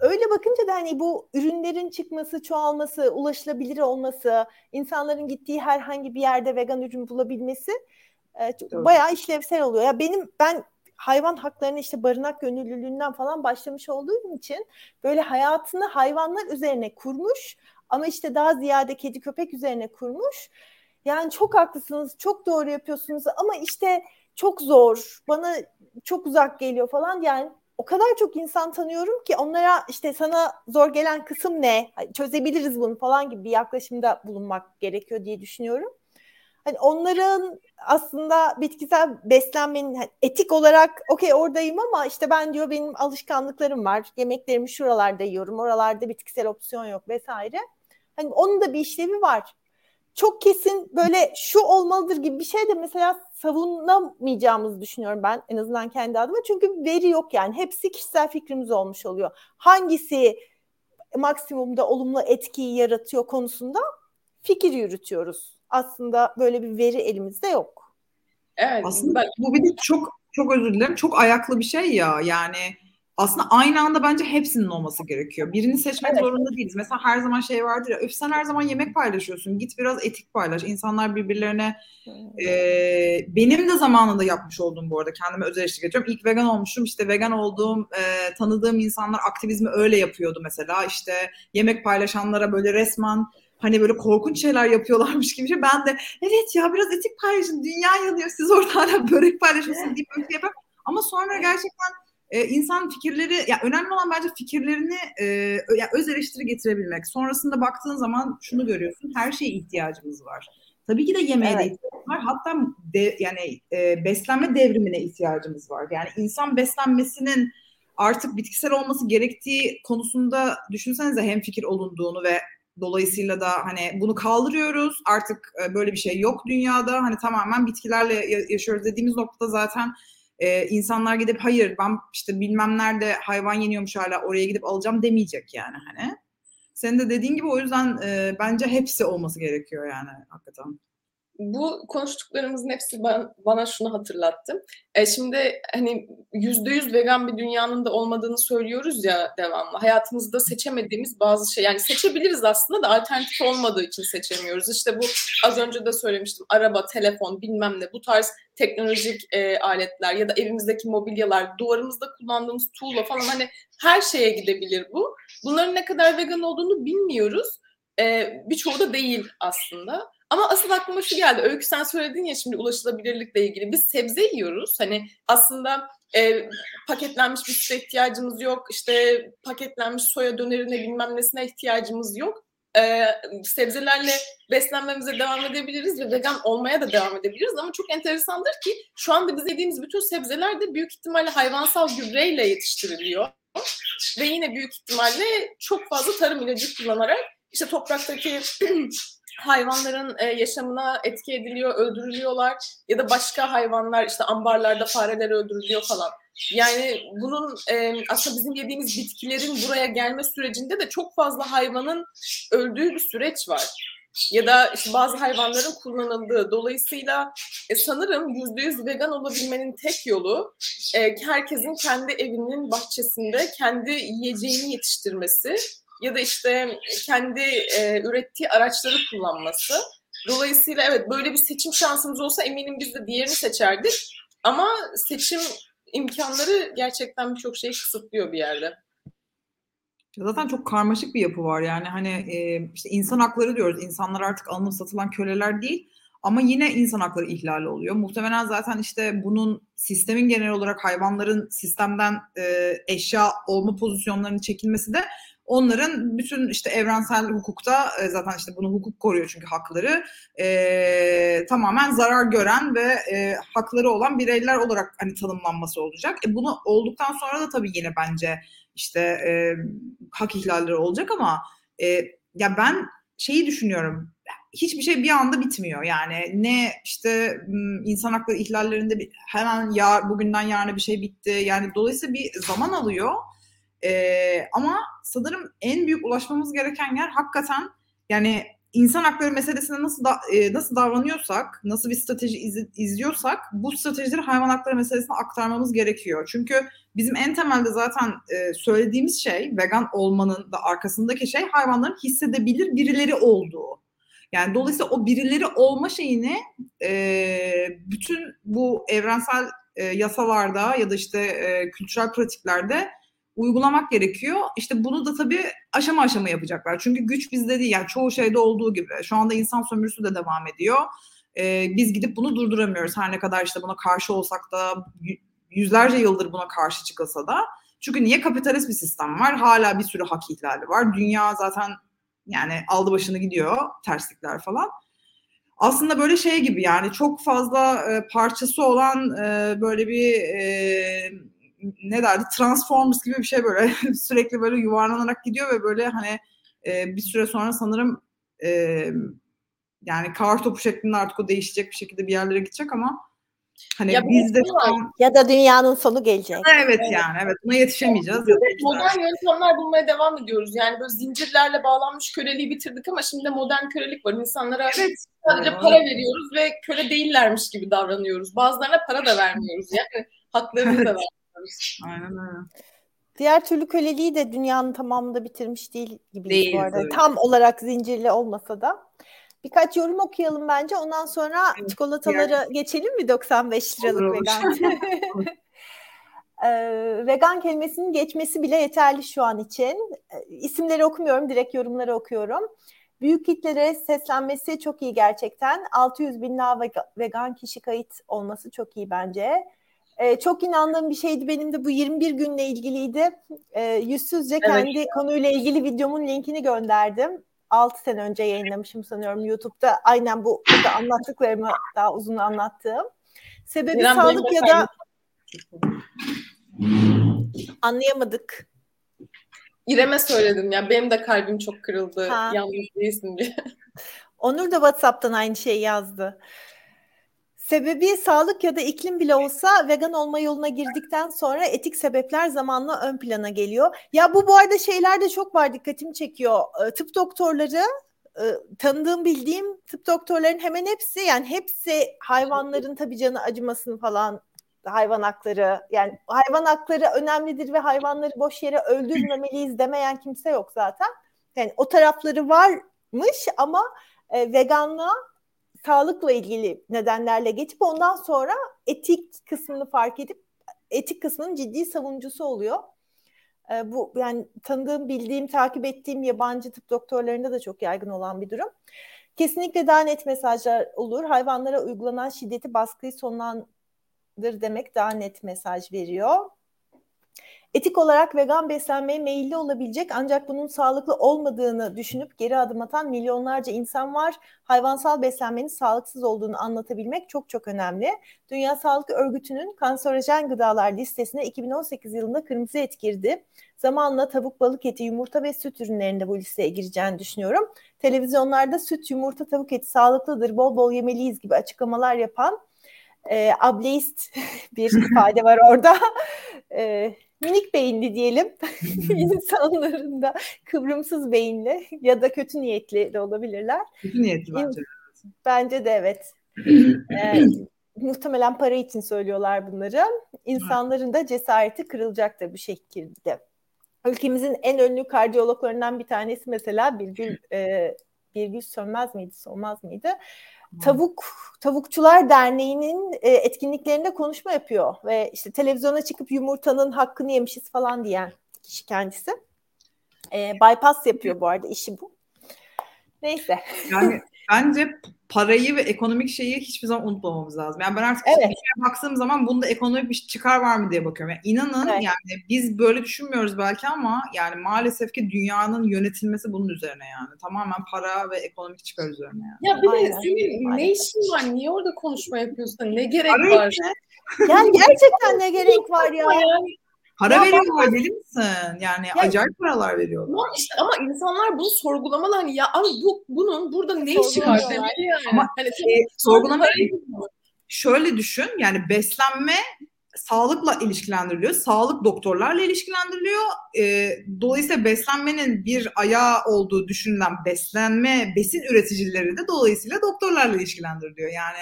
Öyle bakınca da hani bu ürünlerin çıkması, çoğalması, ulaşılabilir olması, insanların gittiği herhangi bir yerde vegan ürün bulabilmesi e, bayağı işlevsel oluyor. Ya benim ben hayvan haklarını işte barınak gönüllülüğünden falan başlamış olduğum için böyle hayatını hayvanlar üzerine kurmuş ama işte daha ziyade kedi köpek üzerine kurmuş. Yani çok haklısınız, çok doğru yapıyorsunuz ama işte çok zor, bana çok uzak geliyor falan. Yani o kadar çok insan tanıyorum ki onlara işte sana zor gelen kısım ne, çözebiliriz bunu falan gibi bir yaklaşımda bulunmak gerekiyor diye düşünüyorum. Hani onların aslında bitkisel beslenmenin hani etik olarak okey oradayım ama işte ben diyor benim alışkanlıklarım var. Yemeklerimi şuralarda yiyorum. Oralarda bitkisel opsiyon yok vesaire. Hani onun da bir işlevi var. Çok kesin böyle şu olmalıdır gibi bir şey de mesela savunamayacağımızı düşünüyorum ben en azından kendi adıma. Çünkü veri yok yani. Hepsi kişisel fikrimiz olmuş oluyor. Hangisi maksimumda olumlu etkiyi yaratıyor konusunda fikir yürütüyoruz. Aslında böyle bir veri elimizde yok. Evet. Aslında ben... bu bir de çok çok özür dilerim. Çok ayaklı bir şey ya. Yani aslında aynı anda bence hepsinin olması gerekiyor. Birini seçmek evet. zorunda değiliz. Mesela her zaman şey vardır ya, öf sen her zaman yemek paylaşıyorsun. Git biraz etik paylaş. İnsanlar birbirlerine e, benim de zamanında yapmış olduğum bu arada kendime özel eleştiri getiriyorum. İlk vegan olmuşum. İşte vegan olduğum, e, tanıdığım insanlar aktivizmi öyle yapıyordu mesela. İşte yemek paylaşanlara böyle resmen hani böyle korkunç şeyler yapıyorlarmış gibi şey. Ben de evet ya biraz etik paylaşın. Dünya yanıyor. Siz orada hala börek paylaşıyorsunuz deyip öyle şey. Ama sonra gerçekten e, insan fikirleri ya önemli olan bence fikirlerini e, ya öz eleştiri getirebilmek. Sonrasında baktığın zaman şunu görüyorsun. Her şeye ihtiyacımız var. Tabii ki de yemeğe evet. de ihtiyacımız var. Hatta de, yani e, beslenme devrimine ihtiyacımız var. Yani insan beslenmesinin artık bitkisel olması gerektiği konusunda düşünsenize hem fikir olunduğunu ve dolayısıyla da hani bunu kaldırıyoruz. Artık e, böyle bir şey yok dünyada. Hani tamamen bitkilerle yaşıyoruz dediğimiz noktada zaten e, insanlar gidip hayır ben işte bilmem nerede hayvan yeniyormuş hala oraya gidip alacağım demeyecek yani hani. Senin de dediğin gibi o yüzden e, bence hepsi olması gerekiyor yani hakikaten bu konuştuklarımızın hepsi bana şunu hatırlattı. E şimdi hani yüzde yüz vegan bir dünyanın da olmadığını söylüyoruz ya devamlı. Hayatımızda seçemediğimiz bazı şey yani seçebiliriz aslında da alternatif olmadığı için seçemiyoruz. İşte bu az önce de söylemiştim araba, telefon bilmem ne bu tarz teknolojik e, aletler ya da evimizdeki mobilyalar, duvarımızda kullandığımız tuğla falan hani her şeye gidebilir bu. Bunların ne kadar vegan olduğunu bilmiyoruz. E, birçoğu da değil aslında. Ama asıl aklıma şu geldi. Öykü sen söyledin ya şimdi ulaşılabilirlikle ilgili. Biz sebze yiyoruz. Hani aslında e, paketlenmiş bir ihtiyacımız yok. İşte paketlenmiş soya dönerine bilmem nesine ihtiyacımız yok. E, sebzelerle beslenmemize devam edebiliriz ve vegan olmaya da devam edebiliriz. Ama çok enteresandır ki şu anda biz yediğimiz bütün sebzeler de büyük ihtimalle hayvansal gübreyle yetiştiriliyor. Ve yine büyük ihtimalle çok fazla tarım ilacı kullanarak işte topraktaki hayvanların e, yaşamına etki ediliyor, öldürülüyorlar ya da başka hayvanlar işte ambarlarda fareler öldürülüyor falan. Yani bunun e, aslında bizim yediğimiz bitkilerin buraya gelme sürecinde de çok fazla hayvanın öldüğü bir süreç var. Ya da işte bazı hayvanların kullanıldığı. Dolayısıyla e, sanırım yüz vegan olabilmenin tek yolu e, herkesin kendi evinin bahçesinde kendi yiyeceğini yetiştirmesi ya da işte kendi e, ürettiği araçları kullanması. Dolayısıyla evet böyle bir seçim şansımız olsa eminim biz de diğerini seçerdik. Ama seçim imkanları gerçekten birçok şeyi kısıtlıyor bir yerde. Zaten çok karmaşık bir yapı var yani hani e, işte insan hakları diyoruz. İnsanlar artık alınıp satılan köleler değil. Ama yine insan hakları ihlali oluyor. Muhtemelen zaten işte bunun sistemin genel olarak hayvanların sistemden e, eşya olma pozisyonlarının çekilmesi de onların bütün işte evrensel hukukta e, zaten işte bunu hukuk koruyor çünkü hakları e, tamamen zarar gören ve e, hakları olan bireyler olarak hani tanımlanması olacak. E, bunu olduktan sonra da tabii yine bence işte e, hak ihlalleri olacak ama e, ya ben şeyi düşünüyorum. Hiçbir şey bir anda bitmiyor. Yani ne işte insan hakları ihlallerinde hemen ya bugünden yarına bir şey bitti. Yani dolayısıyla bir zaman alıyor ee, ama sanırım en büyük ulaşmamız gereken yer hakikaten yani insan hakları meselesine nasıl da, e, nasıl davranıyorsak, nasıl bir strateji iz, izliyorsak bu stratejileri hayvan hakları meselesine aktarmamız gerekiyor. Çünkü bizim en temelde zaten e, söylediğimiz şey vegan olmanın da arkasındaki şey hayvanların hissedebilir birileri olduğu. Yani dolayısıyla o birileri olma şeyini e, bütün bu evrensel e, yasalarda ya da işte e, kültürel pratiklerde uygulamak gerekiyor. İşte bunu da tabii aşama aşama yapacaklar. Çünkü güç bizde değil. Yani çoğu şeyde olduğu gibi. Şu anda insan sömürüsü de devam ediyor. Ee, biz gidip bunu durduramıyoruz. Her ne kadar işte buna karşı olsak da yüzlerce yıldır buna karşı çıkılsa da. Çünkü niye kapitalist bir sistem var? Hala bir sürü hak ihlali var. Dünya zaten yani aldı başını gidiyor. Terslikler falan aslında böyle şey gibi yani çok fazla e, parçası olan e, böyle bir e, ne derdi Transformers gibi bir şey böyle sürekli böyle yuvarlanarak gidiyor ve böyle hani e, bir süre sonra sanırım e, yani kar topu şeklinde artık o değişecek bir şekilde bir yerlere gidecek ama hani ya biz de tam... ya da dünyanın sonu gelecek. Evet, evet yani evet buna yetişemeyeceğiz. Evet, modern yöntemler bulmaya devam ediyoruz. Yani böyle zincirlerle bağlanmış köleliği bitirdik ama şimdi modern kölelik var. İnsanlara evet. sadece evet. para veriyoruz ve köle değillermiş gibi davranıyoruz. Bazılarına para da vermiyoruz yani haklarını da vermiyoruz. Aynen öyle. Diğer türlü köleliği de dünyanın tamamında bitirmiş değil gibi değil, bu arada. Tabii. Tam olarak zincirli olmasa da. Birkaç yorum okuyalım bence. Ondan sonra evet, çikolataları yani. geçelim mi 95 liralık Olur. vegan? ee, vegan kelimesinin geçmesi bile yeterli şu an için. Ee, isimleri okumuyorum, direkt yorumları okuyorum. Büyük kitlere seslenmesi çok iyi gerçekten. 600 bin daha vegan kişi kayıt olması çok iyi bence. E, çok inandığım bir şeydi benim de bu 21 günle ilgiliydi. E, yüzsüzce evet. kendi konuyla ilgili videomun linkini gönderdim. 6 sene önce yayınlamışım sanıyorum YouTube'da. Aynen bu burada anlattıklarımı daha uzun anlattığım. Sebebi İrem sağlık ya da anlayamadık. İrem'e söyledim ya benim de kalbim çok kırıldı. Ha. Yalnız değilsin diye. Onur da WhatsApp'tan aynı şeyi yazdı. Sebebi sağlık ya da iklim bile olsa vegan olma yoluna girdikten sonra etik sebepler zamanla ön plana geliyor. Ya bu bu arada şeylerde çok var dikkatimi çekiyor. Tıp doktorları e, tanıdığım bildiğim tıp doktorların hemen hepsi yani hepsi hayvanların tabii canı acımasını falan hayvan hakları yani hayvan hakları önemlidir ve hayvanları boş yere öldürmemeliyiz demeyen kimse yok zaten. Yani o tarafları varmış ama e, veganlığa sağlıkla ilgili nedenlerle geçip ondan sonra etik kısmını fark edip etik kısmının ciddi savunucusu oluyor. E, bu yani tanıdığım, bildiğim, takip ettiğim yabancı tıp doktorlarında da çok yaygın olan bir durum. Kesinlikle daha net mesajlar olur. Hayvanlara uygulanan şiddeti, baskıyı sonlandır demek daha net mesaj veriyor. Etik olarak vegan beslenmeye meyilli olabilecek ancak bunun sağlıklı olmadığını düşünüp geri adım atan milyonlarca insan var. Hayvansal beslenmenin sağlıksız olduğunu anlatabilmek çok çok önemli. Dünya Sağlık Örgütü'nün kanserojen gıdalar listesine 2018 yılında kırmızı et girdi. Zamanla tavuk, balık eti, yumurta ve süt ürünlerinde bu listeye gireceğini düşünüyorum. Televizyonlarda süt, yumurta, tavuk eti sağlıklıdır, bol bol yemeliyiz gibi açıklamalar yapan e, ableist bir ifade var orada. E, minik beyinli diyelim. İnsanların da kıvrımsız beyinli ya da kötü niyetli de olabilirler. Kötü niyetli bence. Bence de evet. ee, muhtemelen para için söylüyorlar bunları. İnsanların da cesareti kırılacaktır bu şekilde. Ülkemizin en ünlü kardiyologlarından bir tanesi mesela Birgül e, Birgül Sönmez miydi, Solmaz mıydı? Tavuk Tavukçular Derneği'nin e, etkinliklerinde konuşma yapıyor ve işte televizyona çıkıp yumurtanın hakkını yemişiz falan diyen kişi kendisi. E, bypass yapıyor bu arada işi bu. Neyse. Yani bence parayı ve ekonomik şeyi hiçbir zaman unutmamamız lazım. Yani ben artık evet. bir şeye baktığım zaman bunda ekonomik bir çıkar var mı diye bakıyorum. Yani inanın evet. yani biz böyle düşünmüyoruz belki ama yani maalesef ki dünyanın yönetilmesi bunun üzerine yani. Tamamen para ve ekonomik çıkar üzerine yani. Ya bir de senin ne işin var? Niye orada konuşma yapıyorsun? Ne gerek Para var? Yani gerçekten ne gerek var ya? Yani Para ya veriyorlar deli misin? Yani ya, acayip paralar veriyorlar. Ama işte ama insanlar bunu sorgulamalı hani ya abi bu bunun burada ne işi var yani. Ama hani, e, sorgulama şöyle düşün yani beslenme sağlıkla ilişkilendiriliyor. Sağlık doktorlarla ilişkilendiriliyor. E, dolayısıyla beslenmenin bir ayağı olduğu düşünülen beslenme besin üreticileri de dolayısıyla doktorlarla ilişkilendiriliyor. Yani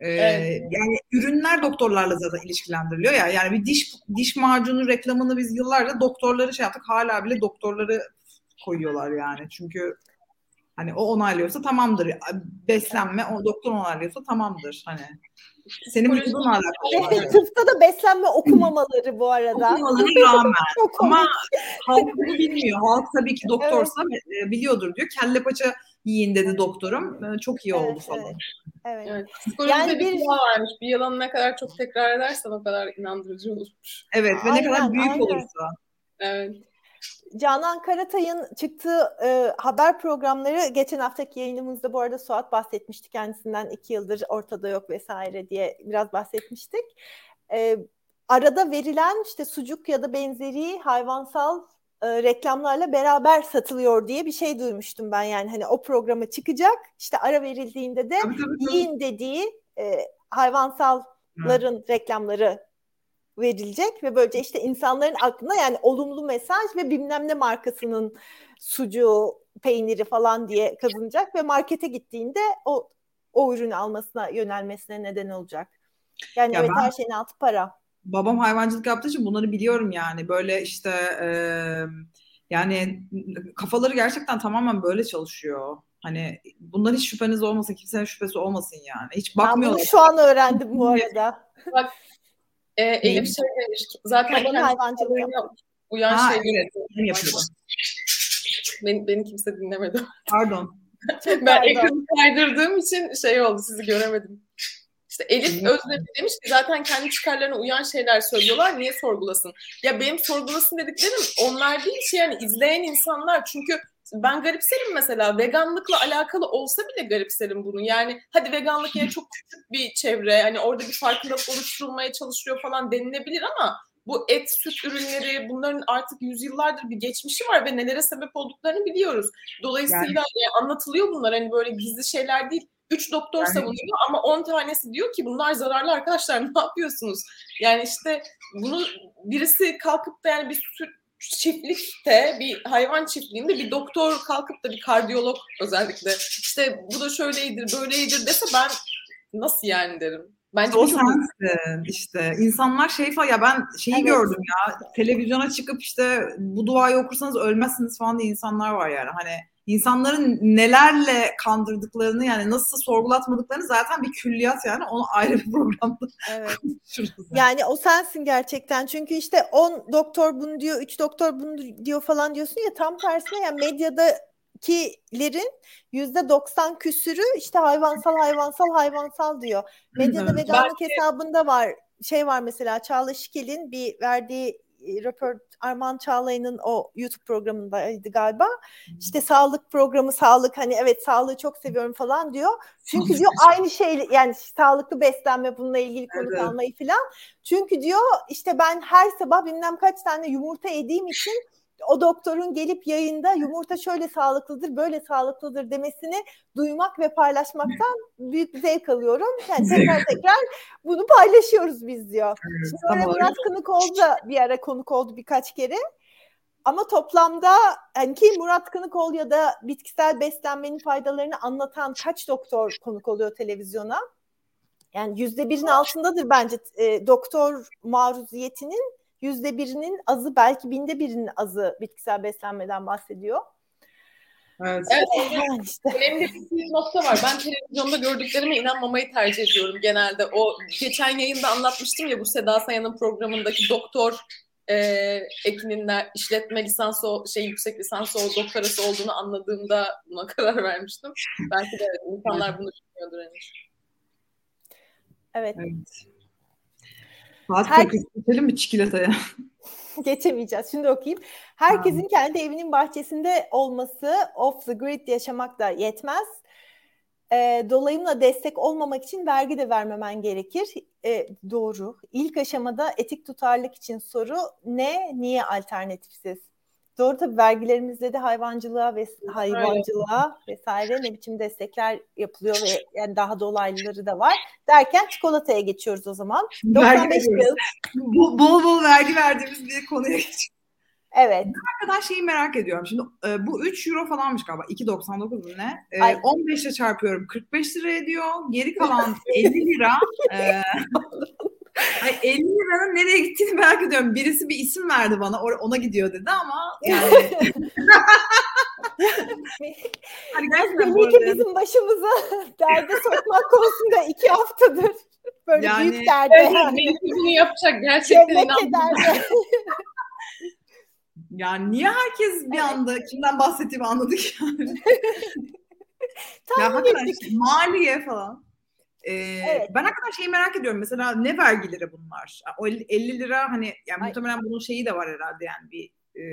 evet. Yani ürünler doktorlarla zaten ilişkilendiriliyor ya. Yani bir diş diş macunu reklamını biz yıllarca doktorları şey yaptık. Hala bile doktorları koyuyorlar yani. Çünkü hani o onaylıyorsa tamamdır. Beslenme o doktor onaylıyorsa tamamdır hani. Senin vücudunla alakalı. Tıpta da beslenme okumamaları bu arada. Okumaları rağmen. Ama halk bunu bilmiyor. Halk tabii ki doktorsa evet. biliyordur diyor. Kelle paça yiyin dedi doktorum. Çok iyi oldu evet, falan. Evet. Evet. evet. Yani bir bir varmış. Bir yalanı ne kadar çok tekrar edersen o kadar inandırıcı olurmuş. Evet ve aynen, ne kadar büyük aynen. olursa. Evet. Canan Karatay'ın çıktığı e, haber programları geçen haftaki yayınımızda bu arada Suat bahsetmişti kendisinden iki yıldır ortada yok vesaire diye biraz bahsetmiştik. E, arada verilen işte sucuk ya da benzeri hayvansal e, reklamlarla beraber satılıyor diye bir şey duymuştum ben yani hani o programa çıkacak işte ara verildiğinde de tabii, tabii, yiyin dediği e, hayvansalların Hı. reklamları verilecek ve böylece işte insanların aklına yani olumlu mesaj ve bilmem ne markasının sucuğu, peyniri falan diye kazanacak ve markete gittiğinde o o ürünü almasına yönelmesine neden olacak. Yani ya evet ben, her şeyin altı para babam hayvancılık yaptığı için bunları biliyorum yani. Böyle işte e, yani kafaları gerçekten tamamen böyle çalışıyor. Hani bundan hiç şüpheniz olmasın, kimsenin şüphesi olmasın yani. Hiç bakmıyorlar. Ben bunu şu an öğrendim bu arada. Bak e, Elif şey demiş. Zaten kendi hayvancılık uyan ha, şeyleri evet, yapıyor. Beni, beni kimse dinlemedi. Pardon. ben ekranı kaydırdığım için şey oldu sizi göremedim. İşte Elif Özdemir demiş ki zaten kendi çıkarlarına uyan şeyler söylüyorlar. Niye sorgulasın? Ya benim sorgulasın dediklerim onlar değil şey yani izleyen insanlar. Çünkü ben garipserim mesela veganlıkla alakalı olsa bile garipserim bunu. Yani hadi veganlık yine çok küçük bir çevre. Hani orada bir farkındalık oluşturulmaya çalışıyor falan denilebilir ama bu et, süt ürünleri bunların artık yüzyıllardır bir geçmişi var ve nelere sebep olduklarını biliyoruz. Dolayısıyla yani. anlatılıyor bunlar hani böyle gizli şeyler değil Üç doktor yani... savunuyor ama on tanesi diyor ki bunlar zararlı arkadaşlar ne yapıyorsunuz? Yani işte bunu birisi kalkıp da yani bir çiftlikte bir hayvan çiftliğinde bir doktor kalkıp da bir kardiyolog özellikle işte bu da şöyledir böyledir dese ben nasıl yani derim. Bence o sensin işte. insanlar şey falan ya ben şeyi evet. gördüm ya televizyona çıkıp işte bu duayı okursanız ölmezsiniz falan diye insanlar var yani. Hani insanların nelerle kandırdıklarını yani nasıl sorgulatmadıklarını zaten bir külliyat yani onu ayrı bir programda evet. Yani o sensin gerçekten çünkü işte 10 doktor bunu diyor 3 doktor bunu diyor falan diyorsun ya tam tersine yani medyada kilerin yüzde 90 küsürü işte hayvansal hayvansal hayvansal diyor. Medyada veganlık Belki... hesabında var şey var mesela Çağla Şikel'in bir verdiği röport Arman Çağlayan'ın o YouTube programındaydı galiba. İşte sağlık programı sağlık hani evet sağlığı çok seviyorum falan diyor. Çünkü diyor aynı şey yani sağlıklı beslenme bununla ilgili konu evet. almayı falan. Çünkü diyor işte ben her sabah bilmem kaç tane yumurta yediğim için o doktorun gelip yayında yumurta şöyle sağlıklıdır, böyle sağlıklıdır demesini duymak ve paylaşmaktan büyük zevk alıyorum. Yani tekrar tekrar bunu paylaşıyoruz biz diyor. Evet, Şimdi tamam. Murat Kınıkoğlu da bir ara konuk oldu birkaç kere. Ama toplamda yani ki Murat Kınıkoğlu ya da bitkisel beslenmenin faydalarını anlatan kaç doktor konuk oluyor televizyona? Yani yüzde birin altındadır bence e, doktor maruziyetinin yüzde birinin azı belki binde birinin azı bitkisel beslenmeden bahsediyor. Evet. evet yani işte. Önemli bir nokta var. Ben televizyonda gördüklerime inanmamayı tercih ediyorum genelde. O geçen yayında anlatmıştım ya bu Seda Sayan'ın programındaki doktor e, Ekin'in işletme lisansı şey yüksek lisansı o doktorası olduğunu anladığımda buna karar vermiştim. Belki de insanlar bunu düşünüyordur henüz. Evet. evet. Saat Her... geçelim mi çikolataya? Geçemeyeceğiz. Şimdi okuyayım. Herkesin kendi evinin bahçesinde olması off the grid yaşamak da yetmez. E, dolayımla destek olmamak için vergi de vermemen gerekir. E, doğru. İlk aşamada etik tutarlık için soru ne, niye alternatifsiz? Doğru tabii vergilerimizde de hayvancılığa ve hayvancılığa vesaire ne biçim destekler yapılıyor ve yani daha dolaylıları da var. Derken çikolataya geçiyoruz o zaman. 95 yıl. Bol bol vergi verdiğimiz bir konuya geçiyoruz. Evet. Ne kadar şeyi merak ediyorum. Şimdi e, bu 3 euro falanmış galiba. 2.99 mu ne? E, 15 ile çarpıyorum. 45 lira ediyor. Geri kalan 50 lira. e, Ay 50 liranın nereye gittiğini merak ediyorum. Birisi bir isim verdi bana. Ona gidiyor dedi ama yani. hani gerçekten Belli ki bizim başımıza derde sokmak konusunda iki haftadır. Böyle yani, büyük derde. Evet, bunu yapacak gerçekten inanmıyorum. yani niye herkes bir anda kimden bahsettiğimi anladık yani. Tahmin ya ettik. Maliye falan. Ee, evet. Ben hakikaten şeyi merak ediyorum. Mesela ne vergileri bunlar? O 50 lira hani yani Ay. muhtemelen bunun şeyi de var herhalde yani bir e,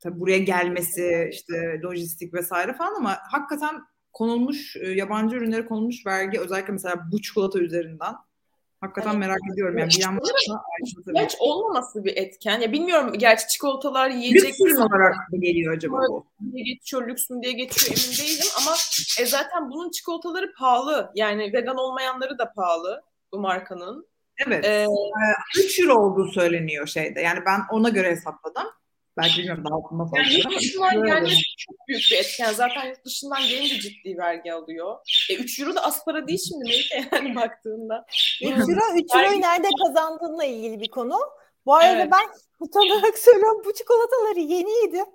tabii buraya gelmesi işte lojistik vesaire falan ama hakikaten konulmuş yabancı ürünlere konulmuş vergi özellikle mesela bu çikolata üzerinden Hakikaten evet. merak ediyorum yani. Bir yandan ihtiyaç olmaması bir etken. Ya bilmiyorum gerçi çikolatalar yiyecek. Lüks ürün olarak mı geliyor acaba bu? Diye geçiyor, lüks mü diye geçiyor emin değilim ama e, zaten bunun çikolataları pahalı. Yani vegan olmayanları da pahalı bu markanın. Evet. Ee, 3 euro olduğu söyleniyor şeyde. Yani ben ona göre hesapladım. Ben bilmiyorum daha aklımda fazla. Yani yurt dışından gelmesi çok büyük bir etken. Zaten yurt dışından gelince ciddi vergi alıyor. E 3 euro da az para değil şimdi neyse yani baktığında. 3 euro, 3 euroyu nerede kazandığınla ilgili bir konu. Bu arada evet. ben utanarak söylüyorum bu çikolataları yeni yedim.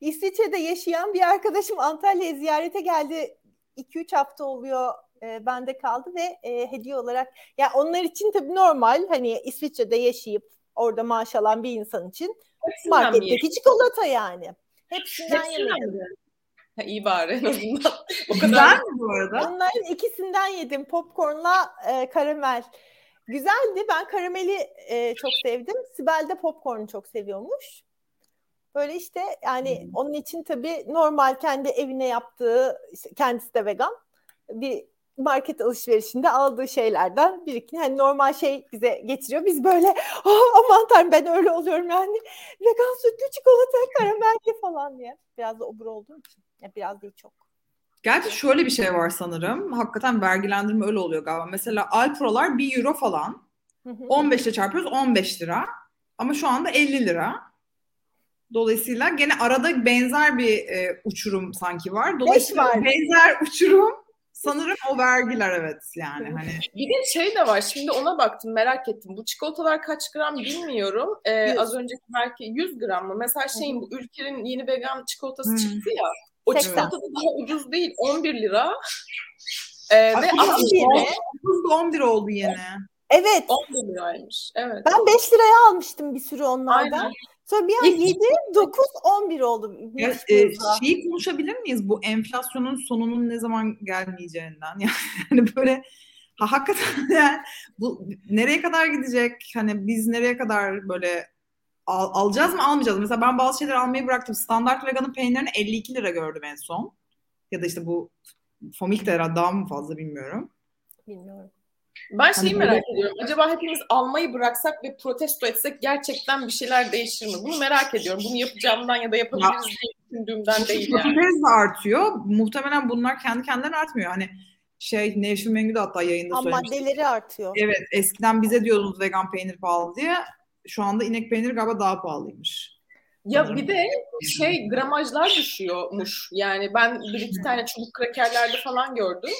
İsviçre'de yaşayan bir arkadaşım Antalya'ya ziyarete geldi. 2-3 hafta oluyor e, bende kaldı ve e, hediye olarak ya yani onlar için tabii normal hani İsviçre'de yaşayıp orada maaş alan bir insan için Marketteki çikolata yani. Hepsinden yemedim. Ha, iyi bari en azından. O kadar Güzel mi bu arada? Onların ikisinden yedim. Popcornla e, karamel. Güzeldi. Ben karameli e, çok sevdim. Sibel de popcornu çok seviyormuş. Böyle işte yani hmm. onun için tabii normal kendi evine yaptığı işte kendisi de vegan bir market alışverişinde aldığı şeylerden birikin hani normal şey bize getiriyor. Biz böyle oh, aman tanrım ben öyle oluyorum yani. Vegan sütlü çikolata karamelli falan diye. Biraz da obur olduğum için. Ya biraz değil çok. Gerçi şöyle bir şey var sanırım. Hakikaten vergilendirme öyle oluyor galiba. Mesela Alpro'lar 1 euro falan. Hı hı. 15 ile çarpıyoruz 15 lira. Ama şu anda 50 lira. Dolayısıyla gene arada benzer bir e, uçurum sanki var. Dolayısıyla var. benzer uçurum sanırım o vergiler evet yani hani. Bir de şey de var şimdi ona baktım merak ettim. Bu çikolatalar kaç gram bilmiyorum. Ee, az önceki belki 100 gram mı? Mesela şeyin bu ülkenin yeni vegan çikolatası hmm. çıktı ya. O 80. çikolata da daha ucuz değil. 11 lira. Ee, ve 11 11 oldu yine. Evet. 11 liraymış. Evet. Ben 5 liraya almıştım bir sürü onlardan. Aynen. Sonra bir an 7, 9, 11 oldu. Ya, e, şeyi konuşabilir miyiz bu enflasyonun sonunun ne zaman gelmeyeceğinden? Yani böyle ha, hakikaten yani bu nereye kadar gidecek? Hani biz nereye kadar böyle al, alacağız mı almayacağız mı? Mesela ben bazı şeyler almayı bıraktım. Standart veganın peynirini 52 lira gördüm en son. Ya da işte bu Fomik de daha mı fazla bilmiyorum. Bilmiyorum. Ben şeyi hani merak böyle... ediyorum. Acaba hepimiz almayı bıraksak ve protesto etsek gerçekten bir şeyler değişir mi? Bunu merak ediyorum. Bunu yapacağımdan ya da yapabiliriz ya, diye düşündüğümden değil yani. Popüleriz de artıyor. Muhtemelen bunlar kendi kendine artmıyor. Hani şey Nevşin Mengü de hatta yayında Ham söylemişti. maddeleri artıyor. Evet eskiden bize diyordunuz vegan peynir pahalı diye. Şu anda inek peyniri galiba daha pahalıymış. Ya bir de şey gramajlar düşüyormuş. Yani ben bir iki tane çubuk krakerlerde falan gördüm.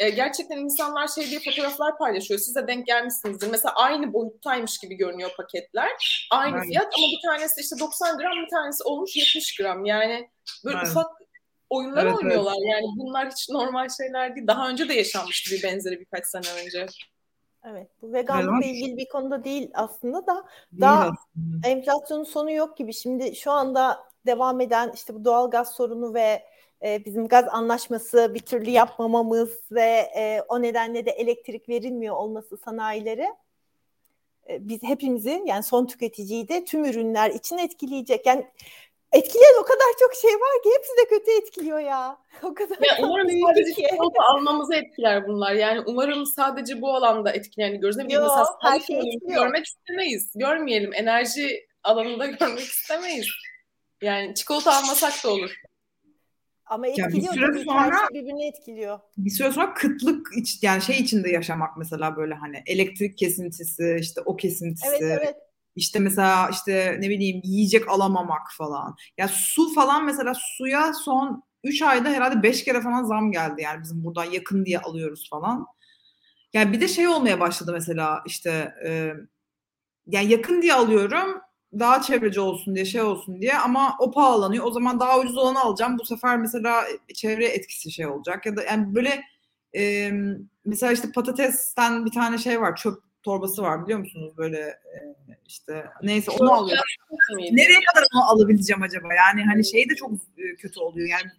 E, gerçekten insanlar şey diye fotoğraflar paylaşıyor. Size denk gelmişsinizdir. Mesela aynı boyuttaymış gibi görünüyor paketler. Aynı Aynen. fiyat ama bir tanesi işte 90 gram bir tanesi olmuş 70 gram. Yani böyle Aynen. ufak oyunlar evet, oynuyorlar. Evet. Yani bunlar hiç normal şeyler değil. Daha önce de yaşanmıştı bir benzeri birkaç sene önce. Evet, bu veganlıkla ilgili bir konuda değil aslında da değil daha aslında. enflasyonun sonu yok gibi. Şimdi şu anda devam eden işte bu doğal gaz sorunu ve e, bizim gaz anlaşması bir türlü yapmamamız ve e, o nedenle de elektrik verilmiyor olması sanayileri e, biz hepimizi yani son tüketiciyi de tüm ürünler için etkileyecek. Yani etkileyen o kadar çok şey var ki hepsi de kötü etkiliyor ya. O kadar ya umarım sadece çikolata almamızı etkiler bunlar. Yani umarım sadece bu alanda etkilerini görürüz. Ne bileyim Yo, mesela her şey görmek istemeyiz. Görmeyelim. Enerji alanında görmek istemeyiz. Yani çikolata almasak da olur. Ama etkiliyor yani bir süre sonra şey birbirini etkiliyor. Bir süre sonra kıtlık iç, yani şey içinde yaşamak mesela böyle hani elektrik kesintisi işte o kesintisi. Evet evet. İşte mesela işte ne bileyim yiyecek alamamak falan. Ya su falan mesela suya son 3 ayda herhalde 5 kere falan zam geldi. Yani bizim buradan yakın diye alıyoruz falan. Yani bir de şey olmaya başladı mesela işte e, yani yakın diye alıyorum daha çevreci olsun diye şey olsun diye ama o pahalanıyor. O zaman daha ucuz olanı alacağım. Bu sefer mesela çevre etkisi şey olacak ya da yani böyle e, mesela işte patatesten bir tane şey var çöp torbası var biliyor musunuz böyle e, işte neyse onu alıyorum. Nereye kadar onu alabileceğim acaba? Yani hani şey de çok e, kötü oluyor. Yani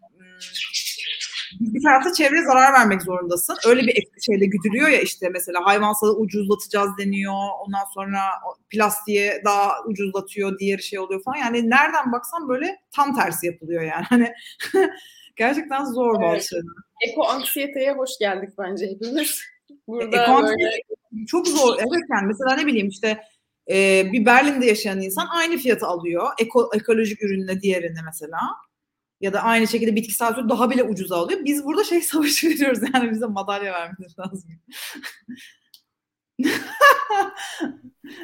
bir tarafta çevreye zarar vermek zorundasın. Öyle bir şeyde güdülüyor ya işte mesela hayvansalı ucuzlatacağız deniyor. Ondan sonra plastiğe daha ucuzlatıyor, diğer şey oluyor falan. Yani nereden baksan böyle tam tersi yapılıyor yani. Hani gerçekten zor evet. bazı şeyler. Eko anksiyeteye hoş geldik bence hepimiz. Burada Eko böyle... çok zor. Evet yani mesela ne bileyim işte e, bir Berlin'de yaşayan insan aynı fiyatı alıyor. Eko, ekolojik ürünle diğerine mesela ya da aynı şekilde bitkisel süt daha bile ucuza alıyor. Biz burada şey savaşı veriyoruz yani bize madalya vermeleri lazım.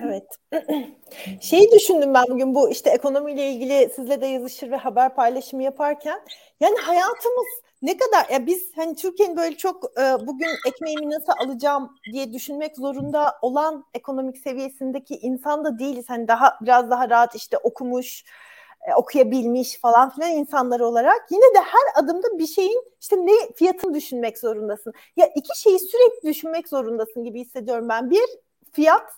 evet. Şeyi düşündüm ben bugün bu işte ekonomiyle ilgili sizle de yazışır ve haber paylaşımı yaparken yani hayatımız ne kadar ya biz hani Türkiye'nin böyle çok e, bugün ekmeğimi nasıl alacağım diye düşünmek zorunda olan ekonomik seviyesindeki insan da değiliz. Hani daha biraz daha rahat işte okumuş, e, okuyabilmiş falan filan insanlar olarak yine de her adımda bir şeyin işte ne fiyatını düşünmek zorundasın. Ya iki şeyi sürekli düşünmek zorundasın gibi hissediyorum ben. Bir fiyat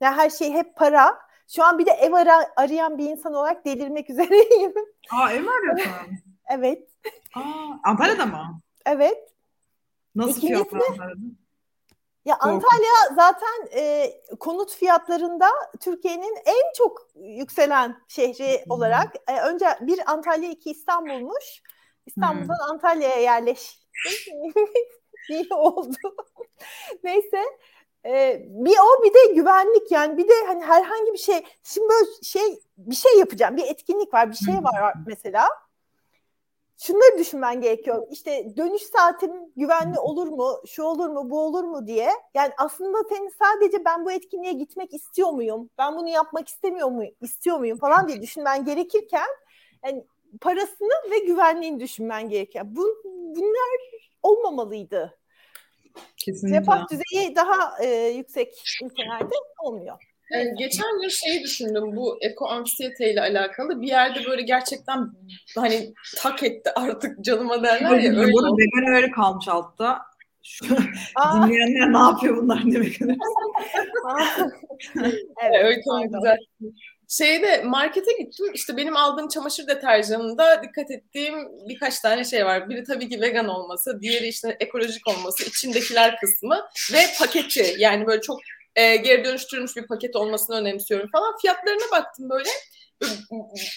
ya her şey hep para. Şu an bir de ev ara, arayan bir insan olarak delirmek üzereyim. Aa ev arıyorsun? Evet. Aa, Antalya'da mı? Evet. Nasıl fiyatlar Antalya'da? Ya Antalya zaten e, konut fiyatlarında Türkiye'nin en çok yükselen şehri olarak e, önce bir Antalya iki İstanbul'muş. İstanbul'dan hmm. Antalya'ya yerleştim. İyi oldu. Neyse e, bir o bir de güvenlik yani bir de hani herhangi bir şey şimdi böyle şey bir şey yapacağım bir etkinlik var bir şey var mesela düşünmen gerekiyor. İşte dönüş saatim güvenli olur mu, şu olur mu, bu olur mu diye. Yani aslında senin sadece ben bu etkinliğe gitmek istiyor muyum, ben bunu yapmak istemiyor muyum, istiyor muyum falan diye düşünmen gerekirken yani parasını ve güvenliğini düşünmen gerekiyor. Bu, bunlar olmamalıydı. Kesinlikle. Refah düzeyi daha e, yüksek ülkelerde olmuyor. Yani geçen gün şeyi düşündüm bu eko anksiyete ile alakalı bir yerde böyle gerçekten hani tak etti artık canıma derler ya öyle. Burada vegan öyle kalmış altta. Şu, dinleyenler ne yapıyor bunlar demek evet, öyle güzel. Şeyde markete gittim. İşte benim aldığım çamaşır deterjanında dikkat ettiğim birkaç tane şey var. Biri tabii ki vegan olması, diğeri işte ekolojik olması, içindekiler kısmı ve paketi. Yani böyle çok e, geri dönüştürülmüş bir paket olmasını önemsiyorum falan. Fiyatlarına baktım böyle.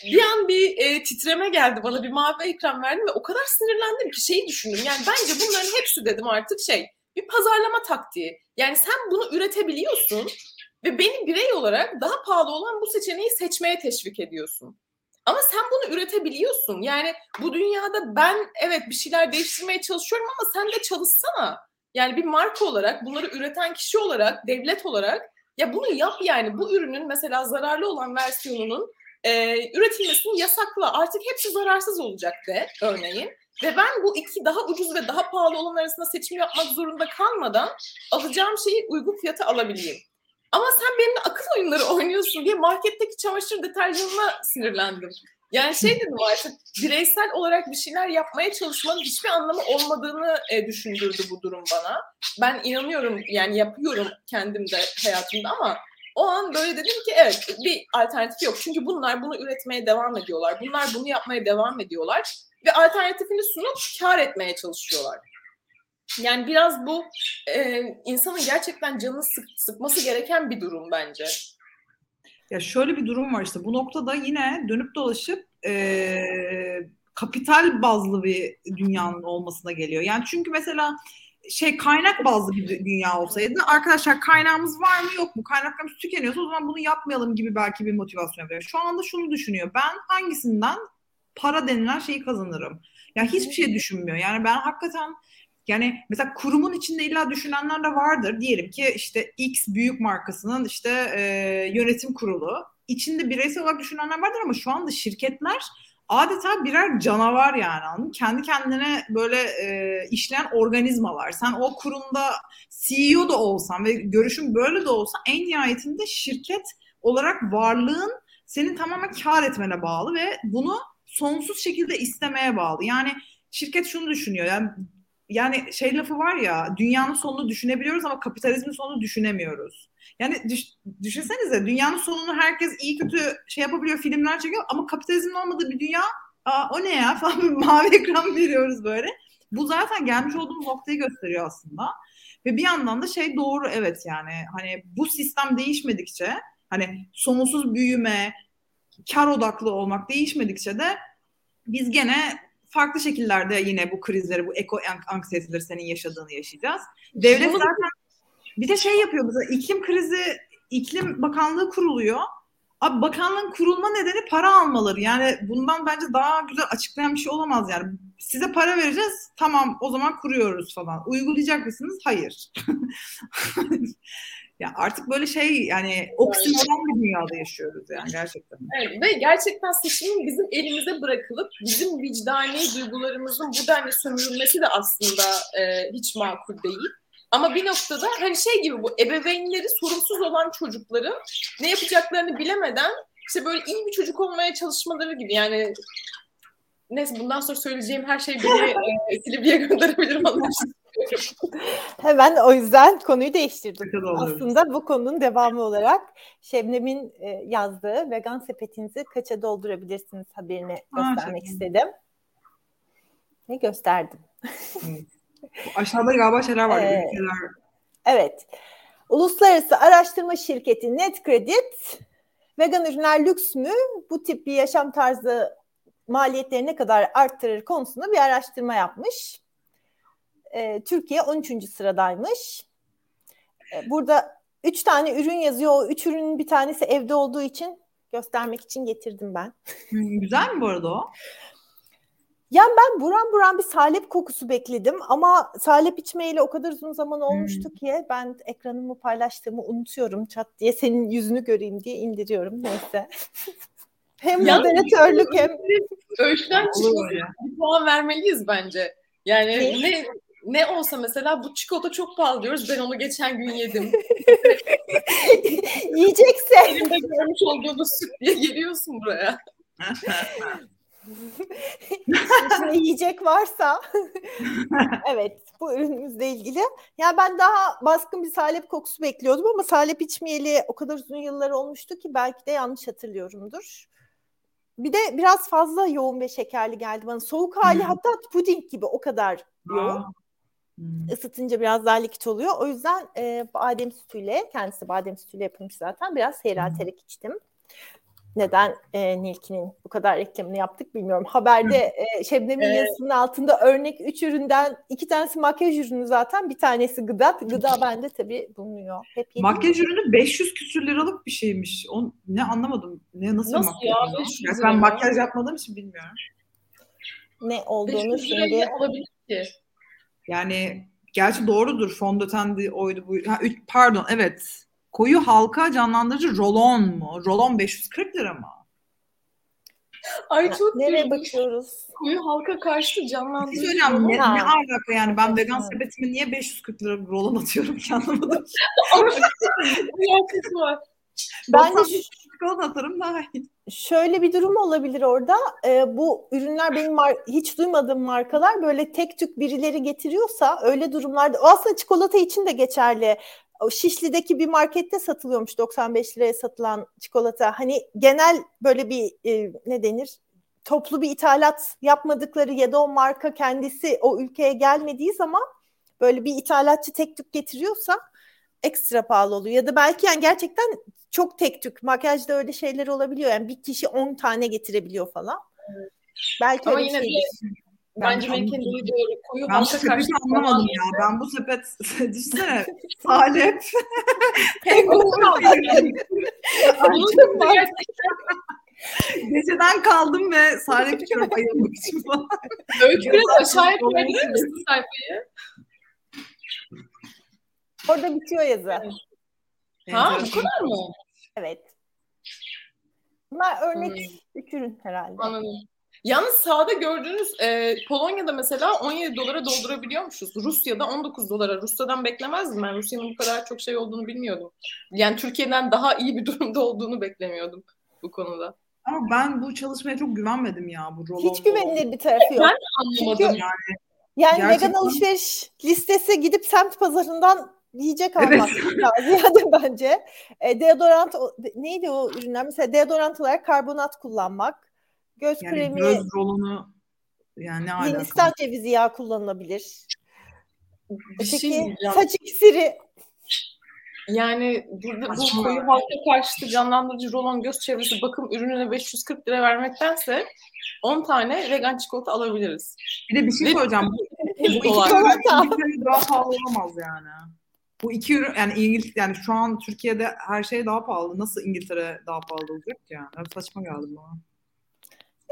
Bir an bir e, titreme geldi bana bir mavi ekran verdim ve o kadar sinirlendim ki şeyi düşündüm. Yani bence bunların hepsi dedim artık şey bir pazarlama taktiği. Yani sen bunu üretebiliyorsun ve beni birey olarak daha pahalı olan bu seçeneği seçmeye teşvik ediyorsun. Ama sen bunu üretebiliyorsun. Yani bu dünyada ben evet bir şeyler değiştirmeye çalışıyorum ama sen de çalışsana. Yani bir marka olarak, bunları üreten kişi olarak, devlet olarak ya bunu yap yani. Bu ürünün mesela zararlı olan versiyonunun e, üretilmesini yasakla. Artık hepsi zararsız olacak de örneğin. Ve ben bu iki daha ucuz ve daha pahalı olan arasında seçim yapmak zorunda kalmadan alacağım şeyi uygun fiyata alabileyim. Ama sen benimle akıl oyunları oynuyorsun diye marketteki çamaşır deterjanına sinirlendim. Yani şey dedim artık bireysel olarak bir şeyler yapmaya çalışmanın hiçbir anlamı olmadığını e, düşündürdü bu durum bana. Ben inanıyorum yani yapıyorum kendim de hayatımda ama o an böyle dedim ki evet bir alternatif yok. Çünkü bunlar bunu üretmeye devam ediyorlar. Bunlar bunu yapmaya devam ediyorlar. Ve alternatifini sunup kar etmeye çalışıyorlar. Yani biraz bu e, insanın gerçekten canını sık, sıkması gereken bir durum bence. Ya şöyle bir durum var işte bu noktada yine dönüp dolaşıp e, kapital bazlı bir dünyanın olmasına geliyor. Yani çünkü mesela şey kaynak bazlı bir dünya olsaydı arkadaşlar kaynağımız var mı yok mu kaynaklarımız tükeniyorsa o zaman bunu yapmayalım gibi belki bir motivasyon veriyor. Şu anda şunu düşünüyor ben hangisinden para denilen şeyi kazanırım. Yani hiçbir şey düşünmüyor. Yani ben hakikaten yani mesela kurumun içinde illa düşünenler de vardır. Diyelim ki işte X büyük markasının işte e, yönetim kurulu. içinde bireysel olarak düşünenler vardır ama şu anda şirketler adeta birer canavar yani? Kendi kendine böyle e, işleyen organizmalar. Sen o kurumda CEO da olsan ve görüşün böyle de olsa en nihayetinde şirket olarak varlığın senin tamamen kar etmene bağlı ve bunu sonsuz şekilde istemeye bağlı. Yani şirket şunu düşünüyor. Yani yani şey lafı var ya dünyanın sonunu düşünebiliyoruz ama kapitalizmin sonunu düşünemiyoruz. Yani düş, düşünsenize dünyanın sonunu herkes iyi kötü şey yapabiliyor filmler çekiyor ama kapitalizmin olmadığı bir dünya Aa, o ne ya falan mavi ekran veriyoruz böyle. Bu zaten gelmiş olduğumuz noktayı gösteriyor aslında. Ve bir yandan da şey doğru evet yani hani bu sistem değişmedikçe hani sonsuz büyüme, kar odaklı olmak değişmedikçe de biz gene farklı şekillerde yine bu krizleri, bu eko anksiyeteleri senin yaşadığını yaşayacağız. Devlet zaten bir de şey yapıyor mesela iklim krizi, iklim bakanlığı kuruluyor. Abi bakanlığın kurulma nedeni para almaları. Yani bundan bence daha güzel açıklayan bir şey olamaz yani. Size para vereceğiz, tamam o zaman kuruyoruz falan. Uygulayacak mısınız? Hayır. Ya artık böyle şey yani oksimoron bir dünyada yaşıyoruz yani gerçekten. Evet, ve gerçekten seçimin bizim elimize bırakılıp bizim vicdani duygularımızın bu denli sömürülmesi de aslında e, hiç makul değil. Ama bir noktada hani şey gibi bu ebeveynleri sorumsuz olan çocukların ne yapacaklarını bilemeden işte böyle iyi bir çocuk olmaya çalışmaları gibi yani neyse bundan sonra söyleyeceğim her şey beni e, Silivri'ye gönderebilir anlaşıldı. Hemen o yüzden konuyu değiştirdim. Aslında bu konunun devamı olarak Şebnem'in e, yazdığı vegan sepetinizi kaça doldurabilirsiniz haberini göstermek ha, istedim. Ve gösterdim. Aşağıda galiba şeyler var. Ee, evet. Uluslararası araştırma şirketi NetCredit vegan ürünler lüks mü? Bu tip bir yaşam tarzı maliyetleri ne kadar arttırır konusunda bir araştırma yapmış. E, Türkiye 13. sıradaymış. E, burada üç tane ürün yazıyor. O üç ürünün bir tanesi evde olduğu için göstermek için getirdim ben. güzel mi bu arada o? Yani ben buran buran bir salep kokusu bekledim ama salep içmeyle o kadar uzun zaman olmuştu ki ben ekranımı paylaştığımı unutuyorum çat diye senin yüzünü göreyim diye indiriyorum neyse. hem moderatörlük hem öğüşten çıkıyor. Bir puan vermeliyiz bence. Yani ne? ne ne olsa mesela bu çikolata çok pahalı diyoruz. Ben onu geçen gün yedim. Yiyecekse. Elimde görmüş olduğumuz süt diye geliyorsun buraya. İçinde yiyecek varsa evet bu ürünümüzle ilgili. Ya ben daha baskın bir salep kokusu bekliyordum ama salep içmeyeli o kadar uzun yıllar olmuştu ki belki de yanlış hatırlıyorumdur. Bir de biraz fazla yoğun ve şekerli geldi bana. Soğuk hali hmm. hatta puding gibi o kadar yoğun. Hmm. Isıtınca biraz daha likit oluyor. O yüzden e, badem sütüyle, kendisi badem sütüyle yapılmış zaten. Biraz seyrelterek hmm. içtim neden e, Nilki'nin bu kadar reklamını yaptık bilmiyorum. Haberde e, Şebnem'in evet. yazısının altında örnek üç üründen iki tanesi makyaj ürünü zaten bir tanesi gıda. Gıda bende tabii bulunuyor. Hep makyaj ürünü 500 küsür liralık bir şeymiş. On, ne anlamadım. Ne nasıl, nasıl makyaj? Ya, 500 ya ben makyaj yapmadığım için bilmiyorum. Ne olduğunu şimdi. olabilir ki. Yani gerçi doğrudur. Fondötendi oydu bu. Ha, üç, pardon evet Koyu halka canlandırıcı rolon mu? Rolon 540 lira mı? Ay çok Nereye bakıyoruz? Koyu halka karşı canlandırıcı Söyleyeyim ne, ne alaka yani ben vegan sepetime niye 540 lira rolon atıyorum ki anlamadım. var. Ben de şu, çikolata atarım daha iyi. Şöyle bir durum olabilir orada. Ee, bu ürünler benim mar- hiç duymadığım markalar böyle tek tük birileri getiriyorsa öyle durumlarda o aslında çikolata için de geçerli Şişli'deki bir markette satılıyormuş 95 liraya satılan çikolata. Hani genel böyle bir e, ne denir? Toplu bir ithalat yapmadıkları ya da o marka kendisi o ülkeye gelmediği zaman böyle bir ithalatçı tek tük getiriyorsa ekstra pahalı oluyor. Ya da belki yani gerçekten çok tek tük. Makyajda öyle şeyler olabiliyor. Yani bir kişi 10 tane getirebiliyor falan. Evet. Belki Ama yine bir Bence Melike'nin dediği doğru. Koyu ben bu sepeti anlamadım ya. Ben bu sepet düşünsene salep. Geceden kaldım ve salep içiyorum ayılmak için falan. Öykü biraz aşağıya koyabilir misin sayfayı? Orada bitiyor yazı. Ha bu kadar mı? Evet. Bunlar örnek hmm. üç ürün herhalde. Anladım. Yalnız sağda gördüğünüz e, Polonya'da mesela 17 dolara doldurabiliyormuşuz. Rusya'da 19 dolara. Rusya'dan beklemezdim ben. Rusya'nın bu kadar çok şey olduğunu bilmiyordum. Yani Türkiye'den daha iyi bir durumda olduğunu beklemiyordum bu konuda. Ama ben bu çalışmaya çok güvenmedim ya bu rolon. Hiç güvenilir bir tarafı yok. Ben anlamadım Çünkü, yani. Yani Gerçekten... vegan alışveriş listesi gidip semt pazarından yiyecek almak evet. ziyade bence. E, deodorant neydi o ürünler? Mesela deodorant olarak karbonat kullanmak Göz yani kremi. Göz rolonu yani ne alaka? Hindistan cevizi yağı kullanılabilir. Öteki şey saç iksiri. Yani burada bu koyu halka karşıtı canlandırıcı rolon göz çevresi bakım ürününe 540 lira vermektense 10 tane vegan çikolata alabiliriz. Bir de bir şey söyleyeceğim. Bu, bu iki ürün daha pahalı olamaz yani. Bu iki ürün yani İngiliz yani şu an Türkiye'de her şey daha pahalı. Nasıl İngiltere daha pahalı olacak yani? Saçma geldi bana.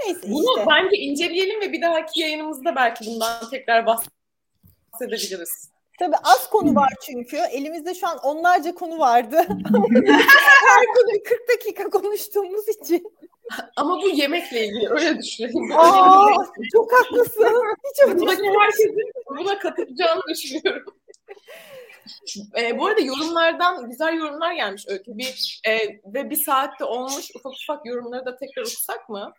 Neyse Bunu işte. bence inceleyelim ve bir dahaki yayınımızda belki bundan tekrar bahsedebiliriz. Tabii az konu var çünkü. Elimizde şu an onlarca konu vardı. Her konuyu 40 dakika konuştuğumuz için. Ama bu yemekle ilgili öyle düşünelim. Aa, çok haklısın. Hiç öyle herkesin buna katılacağını düşünüyorum. E, bu arada yorumlardan güzel yorumlar gelmiş Öykü. Bir, e, ve bir saatte olmuş ufak ufak yorumları da tekrar okusak mı?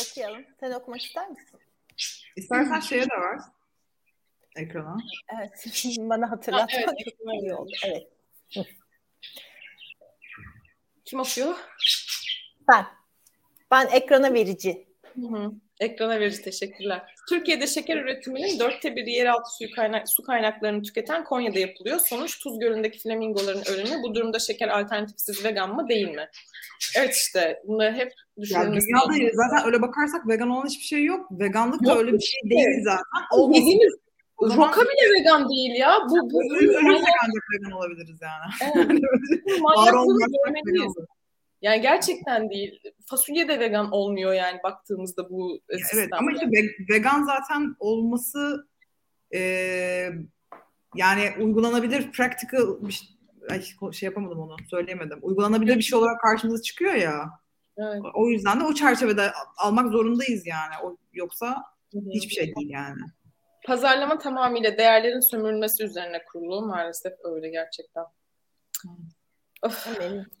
Okuyalım. Sen okumak ister misin? İstersen şeye de var. Ekrana. Evet. Bana hatırlatmak evet, çok iyi oldu. Evet. Kim okuyor? Ben. Ben ekrana verici. Hı hı. Ekrana verici teşekkürler. Türkiye'de şeker üretiminin dörtte biri yeraltı suyu kaynak, su kaynaklarını tüketen Konya'da yapılıyor. Sonuç Tuz Gölü'ndeki flamingoların ölümü. Bu durumda şeker alternatifsiz vegan mı değil mi? Evet işte bunları hep düşünülmesi ya, dünyada zaten öyle bakarsak vegan olan hiçbir şey yok. Veganlık da öyle bir şey değil zaten. Olmasın. Yediğimiz Roka bile vegan değil ya. Bu bu ölürsek ancak vegan olabiliriz yani. Evet. Var olmak vegan Yani gerçekten değil. Fasulye de vegan olmuyor yani baktığımızda bu Ya sistemde. Evet ama işte ve- vegan zaten olması e, yani uygulanabilir practical bir şey, ay, şey yapamadım onu söyleyemedim. Uygulanabilir bir şey olarak karşımıza çıkıyor ya. Evet. O yüzden de o çerçevede almak zorundayız yani. O yoksa Hı hı. hiçbir şey değil yani. Pazarlama tamamıyla değerlerin sömürülmesi üzerine kurulu. Maalesef öyle gerçekten. Of.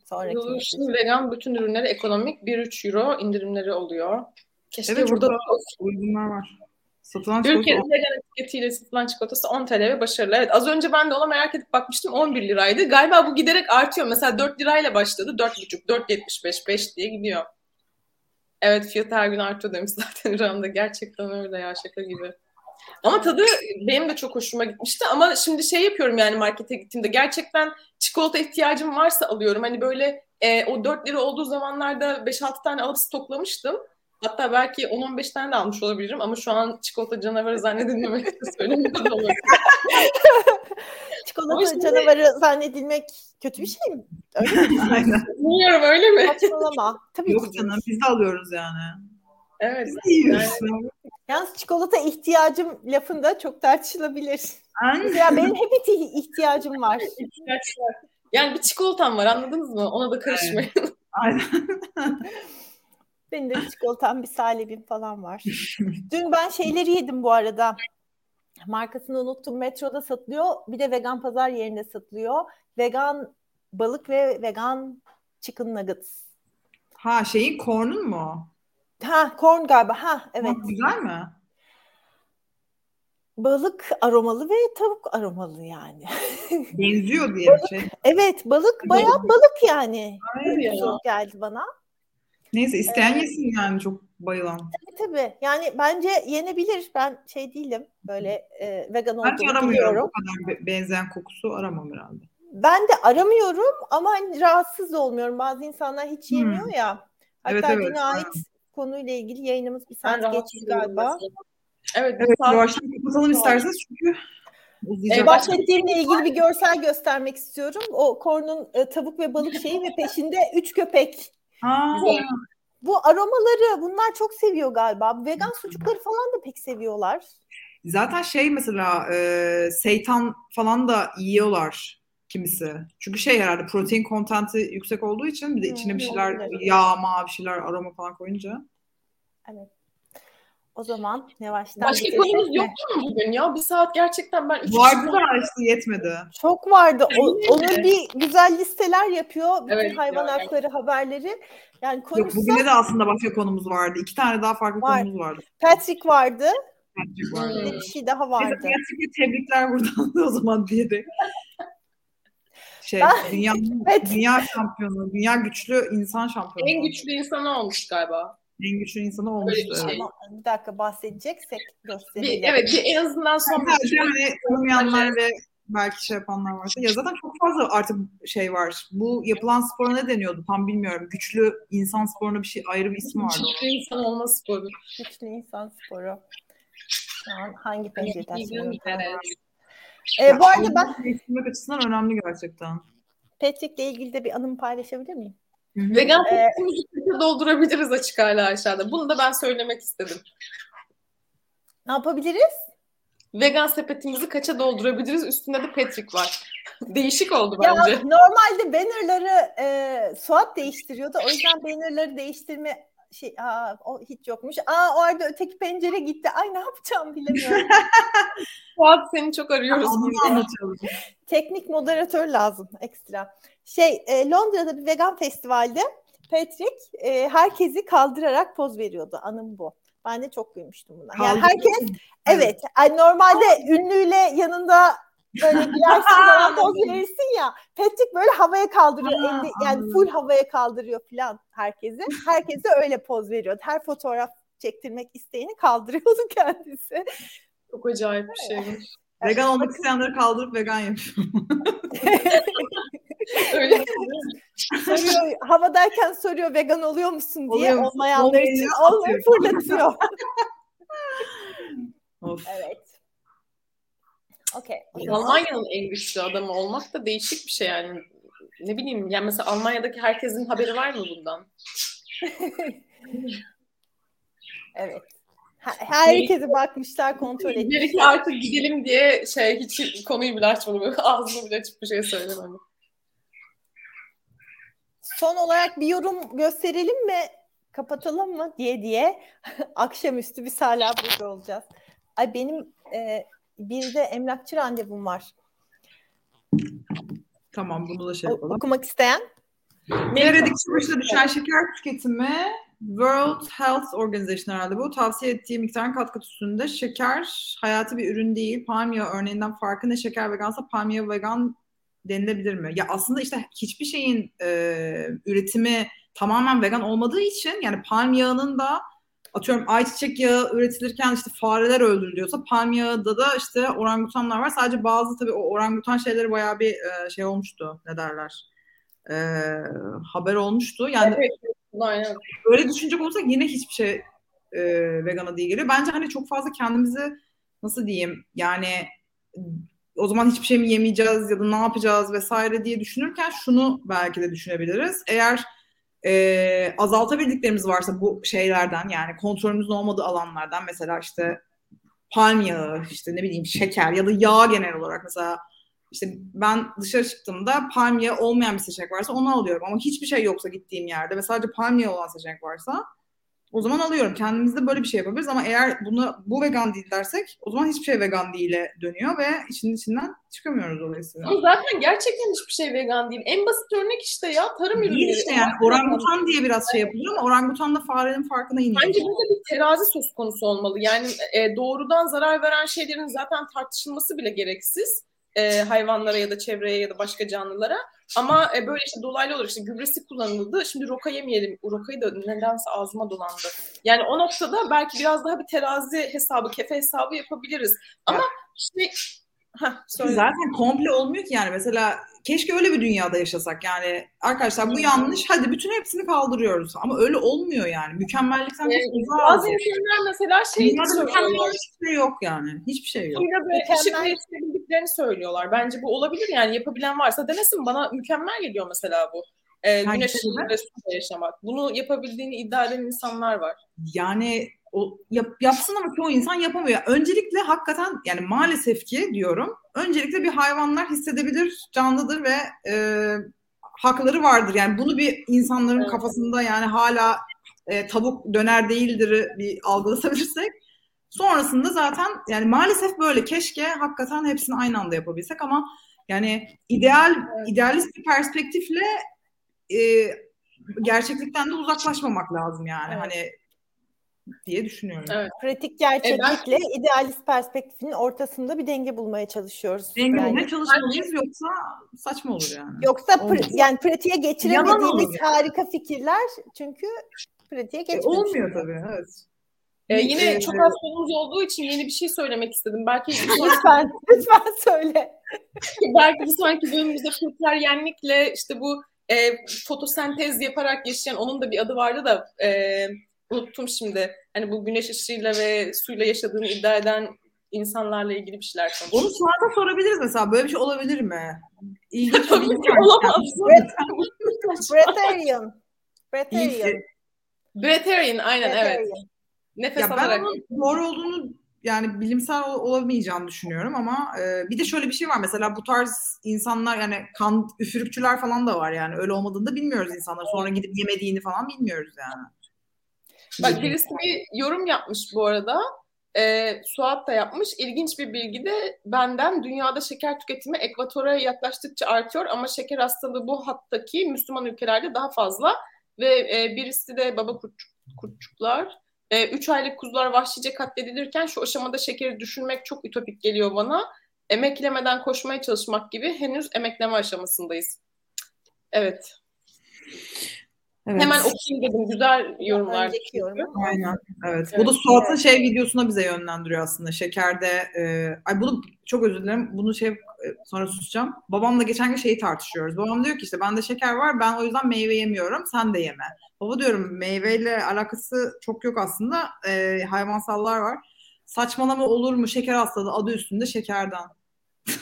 Sonraki Vegan bütün ürünleri ekonomik 1-3 euro indirimleri oluyor. Keşke Evet burada da uygunlar var. Satılan çikolata Türkiye'de vegan etiketiyle satılan çikolatası 10 TL ve başarılı. Evet az önce ben de ona merak edip bakmıştım 11 liraydı. Galiba bu giderek artıyor. Mesela 4 lirayla başladı. 4,5, 4,75, 5 diye gidiyor. Evet fiyatı her gün artıyor demiş zaten İran'da. Gerçekten öyle ya şaka gibi. Ama tadı benim de çok hoşuma gitmişti. Ama şimdi şey yapıyorum yani markete gittiğimde. Gerçekten çikolata ihtiyacım varsa alıyorum. Hani böyle e, o 4 lira olduğu zamanlarda 5-6 tane alıp stoklamıştım. Hatta belki 10-15 tane de almış olabilirim ama şu an çikolata canavarı zannedilmemek de olabilir. Çikolata şimdi- canavarı zannedilmek kötü bir şey mi? Öyle mi? Aynen. Bilmiyorum öyle mi? Saçmalama. Tabii Yok canım biz de alıyoruz yani. Evet. Yiyoruz. Yalnız çikolata ihtiyacım lafında çok tartışılabilir. Aynen. Mesela benim hep ihti- ihtiyacım var. ihtiyaçlar. Yani bir çikolatam var anladınız mı? Ona da karışmayın. Aynen. Benim de bir çikolatam, bir salebim falan var. Dün ben şeyleri yedim bu arada. Markasını unuttum. Metroda satılıyor. Bir de vegan pazar yerinde satılıyor. Vegan balık ve vegan chicken nuggets. Ha şeyin corn'un mu? Ha, corn galiba. Ha, evet. Ha, Güzel mi? Balık aromalı ve tavuk aromalı yani. Benziyor diye bir şey. evet, balık bayağı balık yani. Tabii ya. Çok geldi bana. Neyse isteyen yesin yani çok bayılan. Tabii tabii. Yani bence yenebilir. Ben şey değilim. Böyle e, vegan Ben hiç olduğunu aramıyorum. biliyorum. O kadar be- benzeyen kokusu aramam herhalde. Ben de aramıyorum ama hani rahatsız olmuyorum. Bazı insanlar hiç Hmm. yemiyor ya. Hatta Evet, evet, düne ait aynen. Konuyla ilgili yayınımız bir saat geçti galiba. Evet, Evet saat- yavaştan kapatalım isterseniz çünkü uzayacak. E, bahsettiğimle ilgili bir görsel göstermek istiyorum. O kornun e, tavuk ve balık şeyi ve peşinde üç köpek. Ha, Güzel. Bu aromaları bunlar çok seviyor galiba. Vegan sucukları falan da pek seviyorlar. Zaten şey mesela e, seitan falan da yiyorlar kimisi. Çünkü şey herhalde protein kontenti yüksek olduğu için bir de içine bir şeyler yağ, ma, bir şeyler aroma falan koyunca. O zaman yavaştan Başka konumuz yoktu mu bugün ya? Bir saat gerçekten ben Vardı da işte yetmedi. Çok vardı. O, onun bir güzel listeler yapıyor. Bütün Evet, hayvan ya, hakları haberleri. Yani Yok konuşsa bugün de aslında başka konumuz vardı. İki tane daha farklı Var. konumuz vardı. Patrick vardı. Patrick Bir vardı. bir şey daha vardı. Patrick'e tebrikler buradan da o zaman diyerek. Şey, dünya, Evet. dünya şampiyonu, dünya güçlü insan şampiyonu. En güçlü insanı olmuş galiba. En güçlü insanı olmuştu. bir şey. Ama bir dakika bahsedeceksek Bir, gösterelim. evet bir en azından son Sadece hani tanımayanlar ve belki şey yapanlar varsa. Ya zaten çok fazla artık şey var. Bu yapılan spora ne deniyordu tam bilmiyorum. Güçlü insan sporuna bir şey ayrı bir ismi vardı. onun. güçlü insan olma sporu. Güçlü insan sporu. Şu an hangi pencereden Evet. Ee, bu arada ben Geliştirmek açısından önemli gerçekten. Patrick'le ilgili de bir anımı paylaşabilir miyim? Vegan Ee, doldurabiliriz açık hala aşağıda. Bunu da ben söylemek istedim. Ne yapabiliriz? Vegan sepetimizi kaça doldurabiliriz? Üstünde de Patrick var. Değişik oldu Ya bence. normalde bannerları e, Suat değiştiriyordu. O yüzden bannerları değiştirme şey aa, o hiç yokmuş. Aa o arada öteki pencere gitti. Ay ne yapacağım bilemiyorum. Fuat seni çok arıyoruz. Teknik moderatör lazım ekstra. Şey e, Londra'da bir vegan festivalde Patrick e, herkesi kaldırarak poz veriyordu. Anım bu. Ben de çok duymuştum buna. Yani herkes evet. Yani normalde ünlüyle yanında böyle falan poz verirsin ya. Patrick böyle havaya kaldırıyor. Ha, elini, yani full havaya kaldırıyor falan herkesi. Herkese öyle poz veriyordu. Her fotoğraf çektirmek isteyeni kaldırıyordu kendisi. Çok acayip bir şeymiş. Vegan olmak isteyenleri kaldırıp vegan yapıyor. Öyle soruyor, havadayken soruyor vegan oluyor musun diye Oluyor musun? olmayanlar için atıyor. fırlatıyor. Of. evet. Okey. Almanya'nın en güçlü adamı olmak da değişik bir şey yani. ne bileyim yani mesela Almanya'daki herkesin haberi var mı bundan? evet. Herkese bakmışlar, kontrol etmişler. Belki artık gidelim diye şey hiç konuyu bile açmadım. Ağzımı bile açıp bir şey söylemedim. Son olarak bir yorum gösterelim mi? Kapatalım mı diye diye. Akşamüstü biz hala burada olacağız. Ay benim e, bir de emlakçı randevum var. Tamam bunu da şey yapalım. Okumak isteyen? Devredeki başına düşen şeker tüketimi World Health Organization herhalde bu. Tavsiye ettiği miktarın kat kat üstünde. Şeker hayati bir ürün değil. Palmiye örneğinden farkı ne? Şeker vegansa palmiye vegan denilebilir mi? Ya aslında işte hiçbir şeyin e, üretimi tamamen vegan olmadığı için yani palm yağının da atıyorum ayçiçek yağı üretilirken işte fareler öldürülüyorsa palm yağında da işte orangutanlar var. Sadece bazı tabii o orangutan şeyleri bayağı bir e, şey olmuştu. Ne derler? E, haber olmuştu. Yani evet, aynen. öyle düşünecek olursak yine hiçbir şey e, vegana değil geliyor. Bence hani çok fazla kendimizi nasıl diyeyim yani o zaman hiçbir şey mi yemeyeceğiz ya da ne yapacağız vesaire diye düşünürken şunu belki de düşünebiliriz. Eğer e, azaltabildiklerimiz varsa bu şeylerden yani kontrolümüzün olmadığı alanlardan mesela işte palm yağı, işte ne bileyim şeker ya da yağ genel olarak. Mesela işte ben dışarı çıktığımda palm yağı olmayan bir seçenek varsa onu alıyorum ama hiçbir şey yoksa gittiğim yerde ve sadece palm yağı olan seçenek varsa o zaman alıyorum. Kendimizde böyle bir şey yapabiliriz ama eğer bunu bu vegan değil dersek o zaman hiçbir şey vegan değil'e dönüyor ve işin içinden çıkamıyoruz dolayısıyla. Ama zaten gerçekten hiçbir şey vegan değil. En basit örnek işte ya tarım ürünleri. Değil işte yani orangutan diye biraz şey yapılıyor ama orangutan da farenin farkına iniyor. Bence burada bir terazi söz konusu olmalı. Yani e, doğrudan zarar veren şeylerin zaten tartışılması bile gereksiz e, hayvanlara ya da çevreye ya da başka canlılara. Ama e, böyle işte dolaylı olarak işte gübresi kullanıldı. Şimdi roka yemeyelim. Rokayı da nedense ağzıma dolandı. Yani o noktada belki biraz daha bir terazi hesabı, kefe hesabı yapabiliriz. Ama ya. işte Heh, Zaten komple olmuyor ki yani. Mesela keşke öyle bir dünyada yaşasak. Yani arkadaşlar bu yanlış. Hadi bütün hepsini kaldırıyoruz. Ama öyle olmuyor yani. Mükemmellikten evet, çok uzak. Bazı insanlar mesela şey söylüyorlar. Hiçbir şey yok yani. Hiçbir şey yok. Yine böyle yetiştirebildiklerini söylüyorlar. Bence bu olabilir yani. Yapabilen varsa denesin. Bana mükemmel geliyor mesela bu. Ee, güneş ve suda yaşamak. Bunu yapabildiğini iddia eden insanlar var. Yani o yap, yapsın ama çoğu insan yapamıyor. Öncelikle hakikaten yani maalesef ki diyorum. Öncelikle bir hayvanlar hissedebilir, canlıdır ve e, hakları vardır. Yani bunu bir insanların evet. kafasında yani hala e, tavuk döner değildir bir algılatabilirsek sonrasında zaten yani maalesef böyle keşke hakikaten hepsini aynı anda yapabilsek ama yani ideal evet. idealist bir perspektifle e, gerçeklikten de uzaklaşmamak lazım yani. Evet. Hani diye düşünüyorum. Evet. Pratik gerçeklikle e ben... idealist perspektifinin ortasında bir denge bulmaya çalışıyoruz. Denge yani. bulmaya çalışmalıyız yoksa saçma olur yani. Yoksa pr- yani pratiğe geçiremediğimiz harika fikirler çünkü pratiğe geçmiyor. E, olmuyor tabii evet. Ee, yine ee, çok az sorumuz olduğu için yeni bir şey söylemek istedim. Belki lütfen, lütfen söyle. belki bir sonraki bölümümüzde proteryenlikle işte bu e, fotosentez yaparak yaşayan onun da bir adı vardı da e, unuttum şimdi. Hani bu güneş ışığıyla ve suyla yaşadığını iddia eden insanlarla ilgili bir şeyler konuşuyoruz. Onu Suat'a sorabiliriz mesela. Böyle bir şey olabilir mi? İlginç bir şey olamaz. Breatharian. Breatharian. Breatharian aynen evet. Nefes ya alarak. Ben onun doğru olduğunu yani bilimsel olamayacağını düşünüyorum ama e, bir de şöyle bir şey var mesela bu tarz insanlar yani kan üfürükçüler falan da var yani öyle olmadığını da bilmiyoruz insanlar sonra gidip yemediğini falan bilmiyoruz yani. Bak birisi bir yorum yapmış bu arada. E, Suat da yapmış. İlginç bir bilgi de benden dünyada şeker tüketimi ekvatora yaklaştıkça artıyor ama şeker hastalığı bu hattaki Müslüman ülkelerde daha fazla ve e, birisi de baba kurtçuk, kurtçuklar. E, üç aylık kuzular vahşice katledilirken şu aşamada şekeri düşünmek çok ütopik geliyor bana. Emeklemeden koşmaya çalışmak gibi henüz emekleme aşamasındayız. Evet. Evet. Hemen okuyayım dedim. Güzel yorumlar. Önceki yorum. Aynen. Evet. evet. Bu da Suat'ın evet. şey videosuna bize yönlendiriyor aslında. Şekerde e, ay bunu çok özür dilerim. Bunu şey e, sonra susacağım. Babamla geçen gün şeyi tartışıyoruz. Babam diyor ki işte bende şeker var. Ben o yüzden meyve yemiyorum. Sen de yeme. Baba diyorum meyveyle alakası çok yok aslında. E, hayvansallar var. Saçmalama olur mu? Şeker hastalığı adı üstünde şekerden.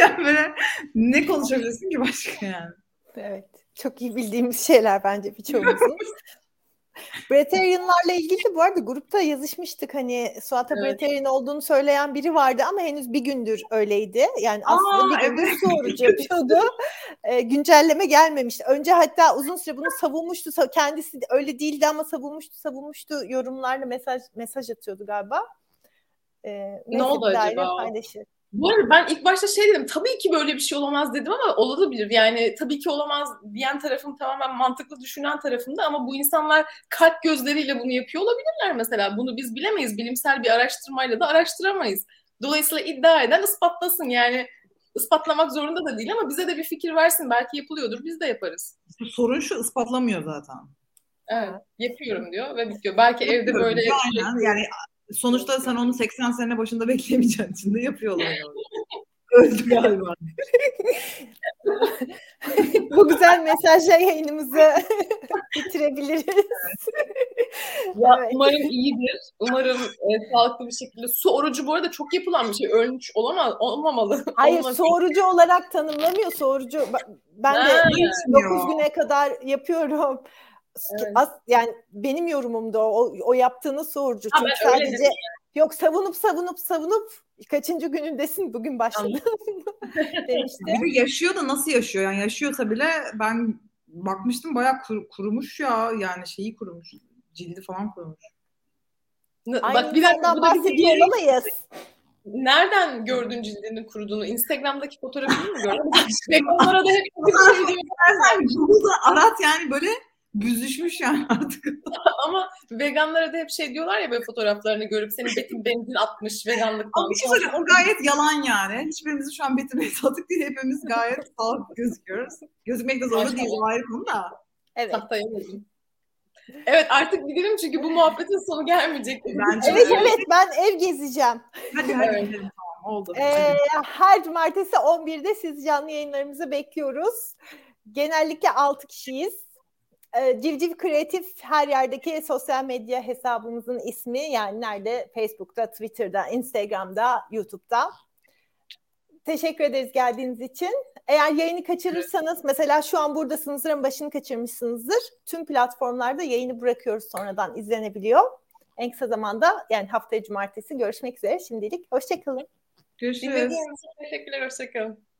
yani böyle ne konuşabilirsin ki başka yani? Evet. Çok iyi bildiğimiz şeyler bence birçoğumuzun. Breterianlarla ilgili de bu arada grupta yazışmıştık hani Suat'a evet. Breterian olduğunu söyleyen biri vardı ama henüz bir gündür öyleydi. Yani aslında Aa, bir gündür evet. sorucu yapıyordu. e, güncelleme gelmemişti. Önce hatta uzun süre bunu savunmuştu. Kendisi öyle değildi ama savunmuştu savunmuştu yorumlarla mesaj mesaj atıyordu galiba. E, ne oldu acaba? Paylaşır. Bu arada ben ilk başta şey dedim tabii ki böyle bir şey olamaz dedim ama olabilir. Yani tabii ki olamaz diyen tarafım tamamen mantıklı düşünen tarafında ama bu insanlar kalp gözleriyle bunu yapıyor olabilirler mesela. Bunu biz bilemeyiz. Bilimsel bir araştırmayla da araştıramayız. Dolayısıyla iddia eden ispatlasın yani ispatlamak zorunda da değil ama bize de bir fikir versin. Belki yapılıyordur biz de yaparız. Sorun şu ispatlamıyor zaten. Evet yapıyorum diyor ve bitiyor. Belki evde böyle... Aynen yani sonuçta sen onu 80 sene başında beklemeyeceksin. Şimdi yapıyorlar yani. Öldü galiba. Bu güzel mesajla yayınımızı bitirebiliriz. ya, evet. Umarım iyidir. Umarım e, sağlıklı bir şekilde. Su orucu bu arada çok yapılan bir şey. Ölmüş olamaz, olmamalı. Hayır Olmaz. su orucu olarak tanımlamıyor. Su orucu ben de 9 güne kadar yapıyorum. Evet. As, yani benim yorumumda o, o yaptığını sorucu. Çünkü sadece yok savunup savunup savunup kaçıncı günündesin bugün başladım demişti. Biri yaşıyor da nasıl yaşıyor? Yani yaşıyorsa bile ben bakmıştım bayağı kur, kurumuş ya. Yani şeyi kurumuş. Cildi falan kurumuş. Aynı Bak bir dakika bahsediyor olamayız. Nereden gördün cildinin kuruduğunu? Instagram'daki fotoğrafını mı gördün? Onlara da hep Google'da arat yani böyle büzüşmüş yani artık. Ama veganlara da hep şey diyorlar ya böyle fotoğraflarını görüp senin betin benzin atmış veganlıktan. Ama bir şey söyleyeyim o gayet yalan yani. Hiçbirimizin şu an betin benzin atık değil. Hepimiz gayet sağlıklı gözüküyoruz. Gözükmek de zorunda değil. O ayrı konu da. Evet. Tahtaya Evet artık gidelim çünkü bu muhabbetin sonu gelmeyecek. Bence evet öyle. evet ben ev gezeceğim. Hadi hadi evet. gidelim tamam oldu. Ee, her cumartesi 11'de siz canlı yayınlarımızı bekliyoruz. Genellikle 6 kişiyiz. Ee, Civciv Kreatif her yerdeki sosyal medya hesabımızın ismi yani nerede? Facebook'ta, Twitter'da, Instagram'da, YouTube'da. Teşekkür ederiz geldiğiniz için. Eğer yayını kaçırırsanız mesela şu an buradasınızdır ama başını kaçırmışsınızdır. Tüm platformlarda yayını bırakıyoruz sonradan izlenebiliyor. En kısa zamanda yani haftaya cumartesi görüşmek üzere. Şimdilik hoşçakalın. Görüşürüz. Teşekkürler. Hoşçakalın.